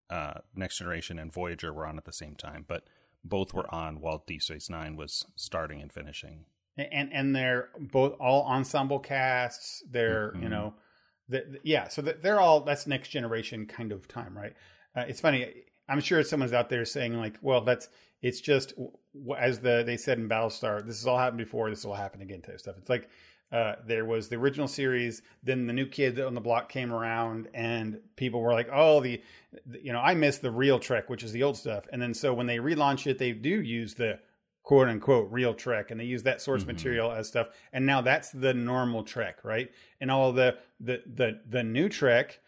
uh, Next Generation and Voyager were on at the same time, but both were on while Deep Space Nine was starting and finishing. and and they're both all ensemble casts. They're you Mhm. know, the, yeah. So they're all that's next generation kind of time, right? Uh, it's funny. I'm sure someone's out there saying like, well, that's it's just as the they said in Battlestar, this has all happened before. This will happen again type stuff. It's like. Uh, there was the original series, then the new kid on the block came around, and people were like, "Oh, the, the you know, I miss the real Trek, which is the old stuff." And then so when they relaunch it, they do use the quote unquote real Trek, and they use that source Mhm. material as stuff. And now that's the normal Trek, right? And all the the the the new Trek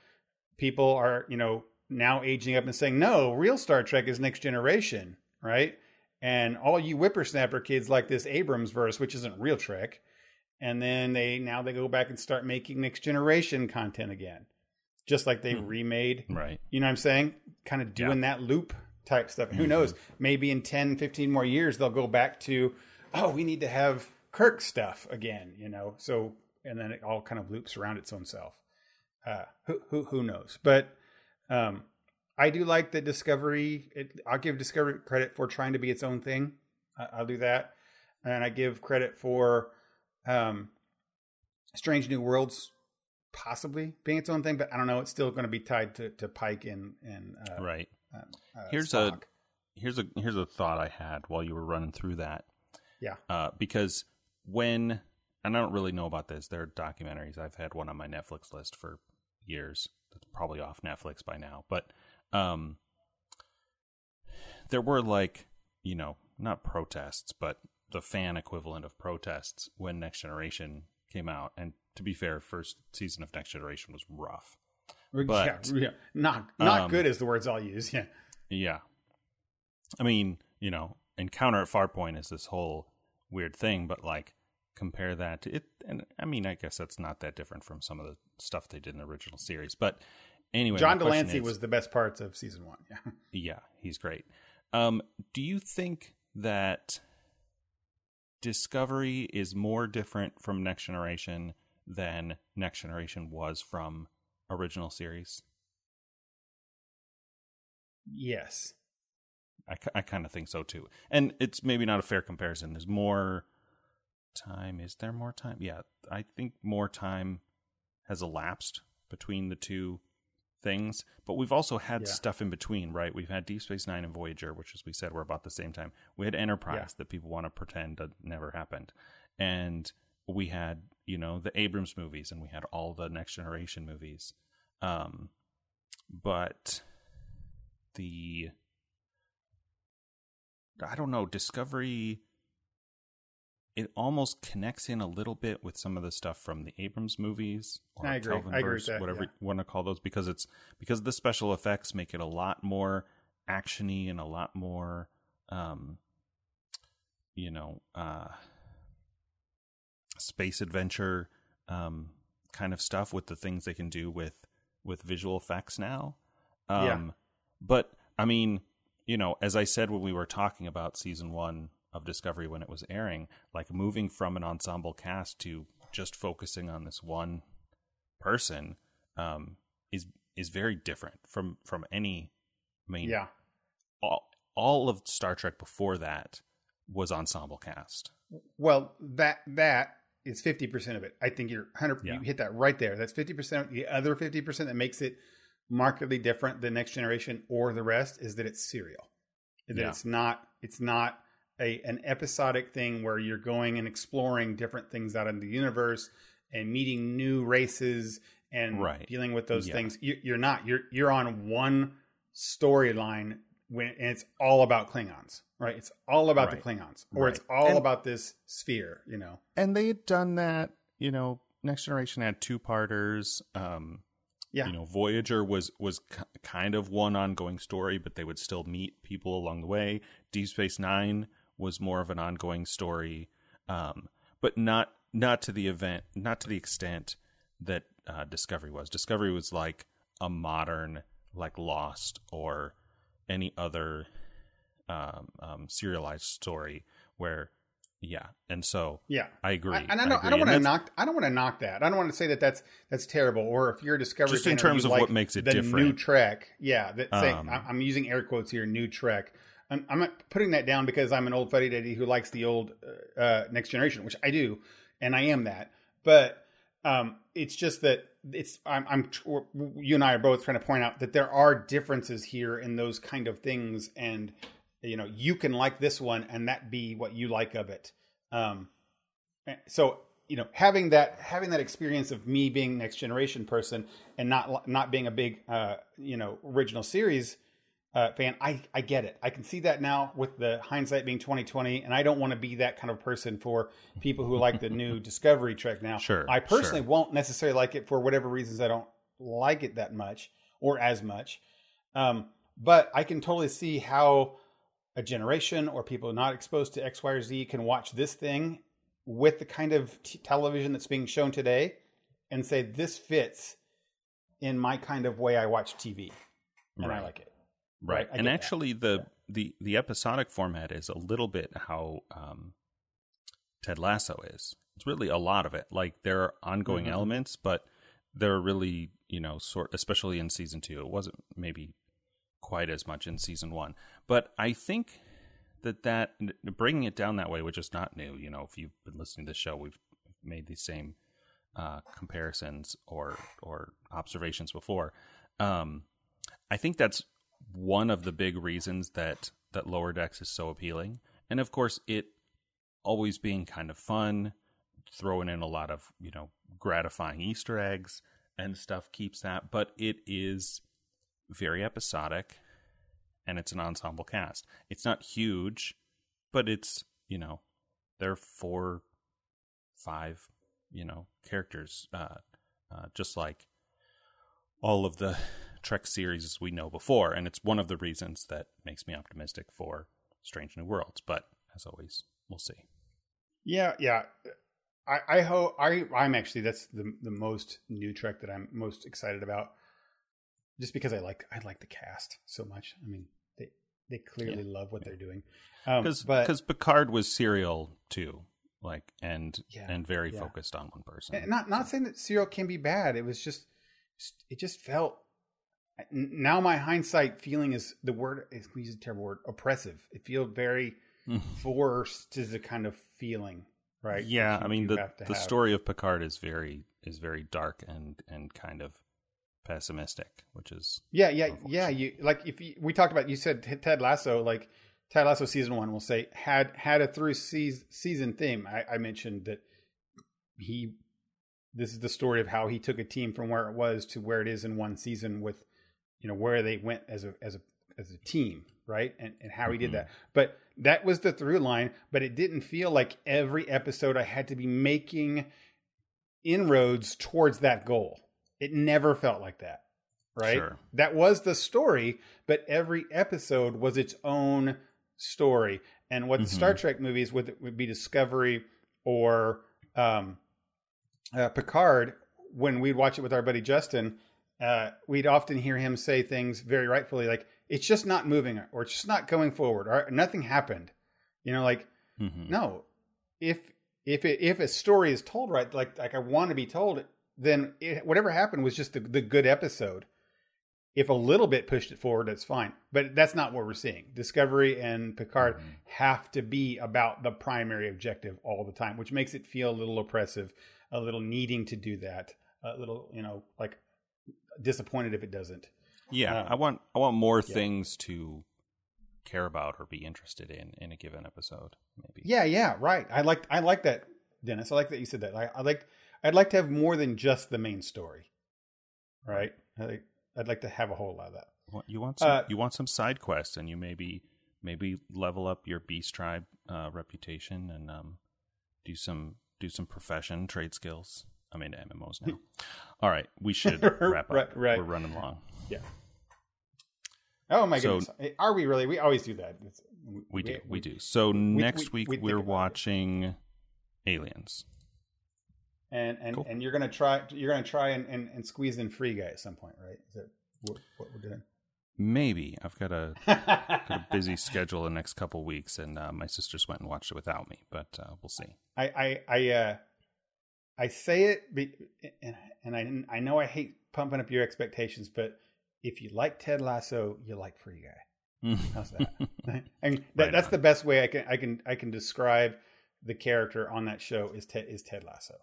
people are you know now aging up and saying, no, real Star Trek is next generation, right? And all you whippersnapper kids like this Abrams verse, which isn't real Trek, and then they now they go back and start making next generation content again, just like they Hmm. remade Right. you know what I'm saying? Kind of doing that loop type stuff. Who Mhm. knows? Maybe in 10, 15 more years, they'll go back to, oh, we need to have Kirk stuff again, you know? So, and then it all kind of loops around its own self. Uh, who, who, who knows? But, um, I do like that Discovery. It, I'll give Discovery credit for trying to be its own thing. I, I'll do that, and I give credit for um, Strange New Worlds possibly being its own thing, but I don't know. It's still going to be tied to, to Pike and and uh, Right. uh, Here's a- here's a here's a thought I had while you were running through that. Yeah. Uh, because when and I don't really know about this. There are documentaries. I've had one on my Netflix list for years. That's probably off Netflix by now. But um, there were like you know not protests, but the fan equivalent of protests when Next Generation came out. And to be fair, first season of Next Generation was rough. but- yeah, yeah, not not um, good is the words I'll use. Yeah, Yeah. I mean, you know, Encounter at Farpoint is this whole weird thing, but like compare that to it and I mean, I guess that's not that different from some of the stuff they did in the original series. But anyway, John de Lancie is- was the best parts of season one. Yeah, yeah, he's great. Um, do you think that Discovery is more different from Next Generation than Next Generation was from original series? Yes. I, I kind of think so too. And it's maybe not a fair comparison. There's more time. Is there more time? Yeah, I think more time has elapsed between the two things. But we've also had Yeah. stuff in between, right? We've had Deep Space Nine and Voyager, which, as we said, were about the same time. We had Enterprise Yeah. that people want to pretend that never happened, and we had you know the Abrams movies, and we had all the Next Generation movies. Um, but the I don't know, Discovery it almost connects in a little bit with some of the stuff from the Abrams movies or I agree. I agree with Kelvinverse, that, whatever yeah. you want to call those, because it's because the special effects make it a lot more actiony and a lot more, um, you know, uh, space adventure um, kind of stuff with the things they can do with with visual effects now. Um, Yeah. But I mean, you know, as I said when we were talking about season one of Discovery when it was airing, like moving from an ensemble cast to just focusing on this one person um, is is very different from from any. I mean, Yeah. all all of Star Trek before that was ensemble cast. Well, that that is fifty percent of it. I think you're hundred. Yeah. You hit that right there. That's fifty percent. The other fifty percent that makes it markedly different than Next Generation or the rest is that it's serial. That Yeah. it's not. It's not a an episodic thing where you're going and exploring different things out in the universe and meeting new races and Right. dealing with those Yeah. things. You, you're not. You're you're on one storyline when and it's all about Klingons, right? It's all about Right. the Klingons, or it's all And- about this sphere, you know. and they had done that. You know, Next Generation had two parters. Um, Yeah. you know, Voyager was was k- kind of one ongoing story, but they would still meet people along the way. Deep Space Nine was more of an ongoing story, um, but not not to the event, not to the extent that uh, Discovery was. Discovery was like a modern, like Lost or any other um, um, serialized story where, yeah, and so Yeah. I agree. I, and I don't, I agree. don't want to knock. I don't want to knock that. I don't want to say that that's that's terrible. Or if you're a Discovery, Just in terms of what makes it the different. New Trek, yeah. That Um, I- I'm using air quotes here. New Trek. I'm, I'm not putting that down because I'm an old fuddy duddy who likes the old uh, uh, Next Generation, which I do, and I am that. But um, it's just that it's I'm, I'm you and I are both trying to point out that there are differences here in those kind of things, and you know you can like this one and that be what you like of it. Um, so you know having that having that experience of me being next generation person and not not being a big uh, you know original series uh, fan, I I get it. I can see that now with the hindsight being twenty twenty, and I don't want to be that kind of person for people who like the new Discovery Trek now. Sure, I personally sure. won't necessarily like it for whatever reasons. I don't like it that much or as much, um, but I can totally see how a generation or people not exposed to X, Y, or Z can watch this thing with the kind of t- television that's being shown today and say this fits in my kind of way I watch TV, and I like it. Right. Right, and get that. actually the the the episodic format is a little bit how um ted lasso is. It's really a lot of it. Like there are ongoing Mhm. elements but there are really you know sort especially in season two. It wasn't maybe quite as much in season one. But i think that that bringing it down that way which is not new you know if you've been listening to the show we've made these same uh, comparisons or or observations before. Um, I think that's one of the big reasons that that Lower Decks is so appealing, and of course, it always being kind of fun, throwing in a lot of you know gratifying Easter eggs and stuff keeps that, but it is very episodic, and it's an ensemble cast. It's not huge, but it's you know there are four, five, you know characters, uh, uh, just like all of the Trek series as we know before, and it's one of the reasons that makes me optimistic for Strange New Worlds. But as always, we'll see. Yeah, yeah. I, I hope I I'm actually that's the the most new Trek that I'm most excited about, just because I like I like the cast so much. I mean, they they clearly love what they're doing. Um, Because but because Picard was serial too, like and Yeah, and very yeah. focused on one person. and not not saying that serial can be bad. It was just it just felt now my hindsight feeling is the word is use a terrible word oppressive. It feels very hmm. forced is a kind of feeling, right? Yeah, I mean the the have. story of Picard is very is very dark and and kind of pessimistic, which is Yeah, yeah, yeah. You like if you, we talked about you said Ted Lasso, like Ted Lasso season one, we'll say had had a through season, season theme. I, I mentioned that he this is the story of how he took a team from where it was to where it is in one season with you know where they went as a as a as a team right and, and how he did Mhm. that but that was the through line but it didn't feel like every episode i had to be making inroads towards that goal it never felt like that right Sure. that was the story but every episode was its own story and what the Mhm. star trek movies would, would be discovery or um, uh, picard when we'd watch it with our buddy justin uh, we'd often hear him say things very rightfully like it's just not moving or it's just not going forward or nothing happened you know like Mhm. no if if it, if a story is told right like like i want to be told then it, whatever happened was just the, the good episode if a little bit pushed it forward that's fine but that's not what we're seeing discovery and picard Mhm. have to be about the primary objective all the time which makes it feel a little oppressive a little needing to do that a little you know like disappointed if it doesn't Yeah, Uh, I want I want more yeah. things to care about or be interested in in a given episode. Maybe. Yeah, yeah, right. I like I like that, Dennis. I like that you said that. I, I like I'd like to have more than just the main story. Right? I like, I'd like to have a whole lot of that. You want- You want some, Uh, you want some side quests, and you maybe maybe level up your beast tribe uh, reputation and um, do some do some profession trade skills. I'm into MMOs now. All right, we should wrap up. Right, right. We're running long. Yeah. Oh my So- goodness! Are we really? We always do that. It's, We do, we do. So next we- week we we're about it. watching Aliens. And and Cool. and you're gonna try you're gonna try and, and, and squeeze in Free Guy at some point, right? Is that what, what we're doing? Maybe I've got a got a busy schedule the next couple weeks, and uh, my sisters went and watched it without me, but uh, we'll see. I I I uh, I say it, be, and, and I I know I hate pumping up your expectations, but if you like Ted Lasso, you like Free Guy. Mm. How's that? and that, Right that's on. the best way I can I can I can describe the character on that show is Ted is Ted Lasso.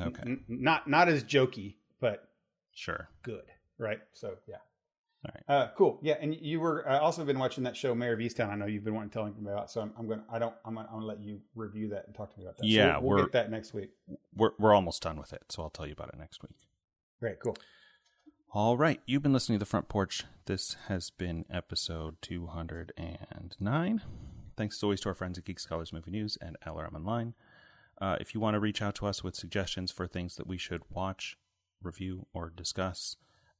okay, N- not not as jokey, but sure. good, right? So yeah. All right. Uh, cool. Yeah, and you were uh, also been watching that show Mare of Easttown. I know you've been wanting to tell me about. So I'm, I'm going. I don't. I'm going to let you review that and talk to me about that. So Yeah, we'll, we'll get that next week. We're we're almost done with it, so I'll tell you about it next week. Great. Cool. All right, you've been listening to the Front Porch. This has been episode 209. Thanks as always to our friends at Geek Scholars Movie News and LRM Online. Uh, if you want to reach out to us with suggestions for things that we should watch, review, or discuss,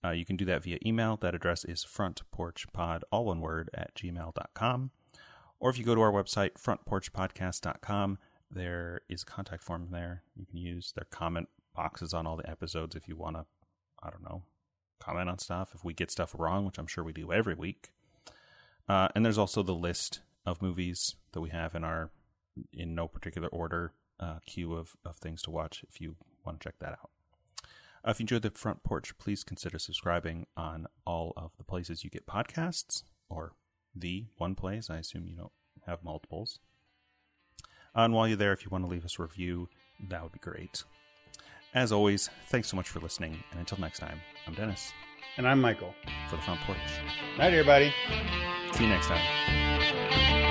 uh, you can do that via email. That address is frontporchpod, all one word, at gmail.com. Or if you go to our website, frontporchpodcast.com, there is a contact form there. You can use their comment boxes on all the episodes if you want to, I don't know, comment on stuff. If we get stuff wrong, which I'm sure we do every week. Uh, and there's also the list of movies that we have in our, in no particular order, uh, queue of, of things to watch if you want to check that out. Uh, if you enjoyed the front porch, please consider subscribing on all of the places you get podcasts or the one place. I assume you don't have multiples. And while you're there, if you want to leave us a review, that would be great. As always, thanks so much for listening. And until next time, I'm Dennis And I'm Michael. for the front porch. Night, everybody. See you next time.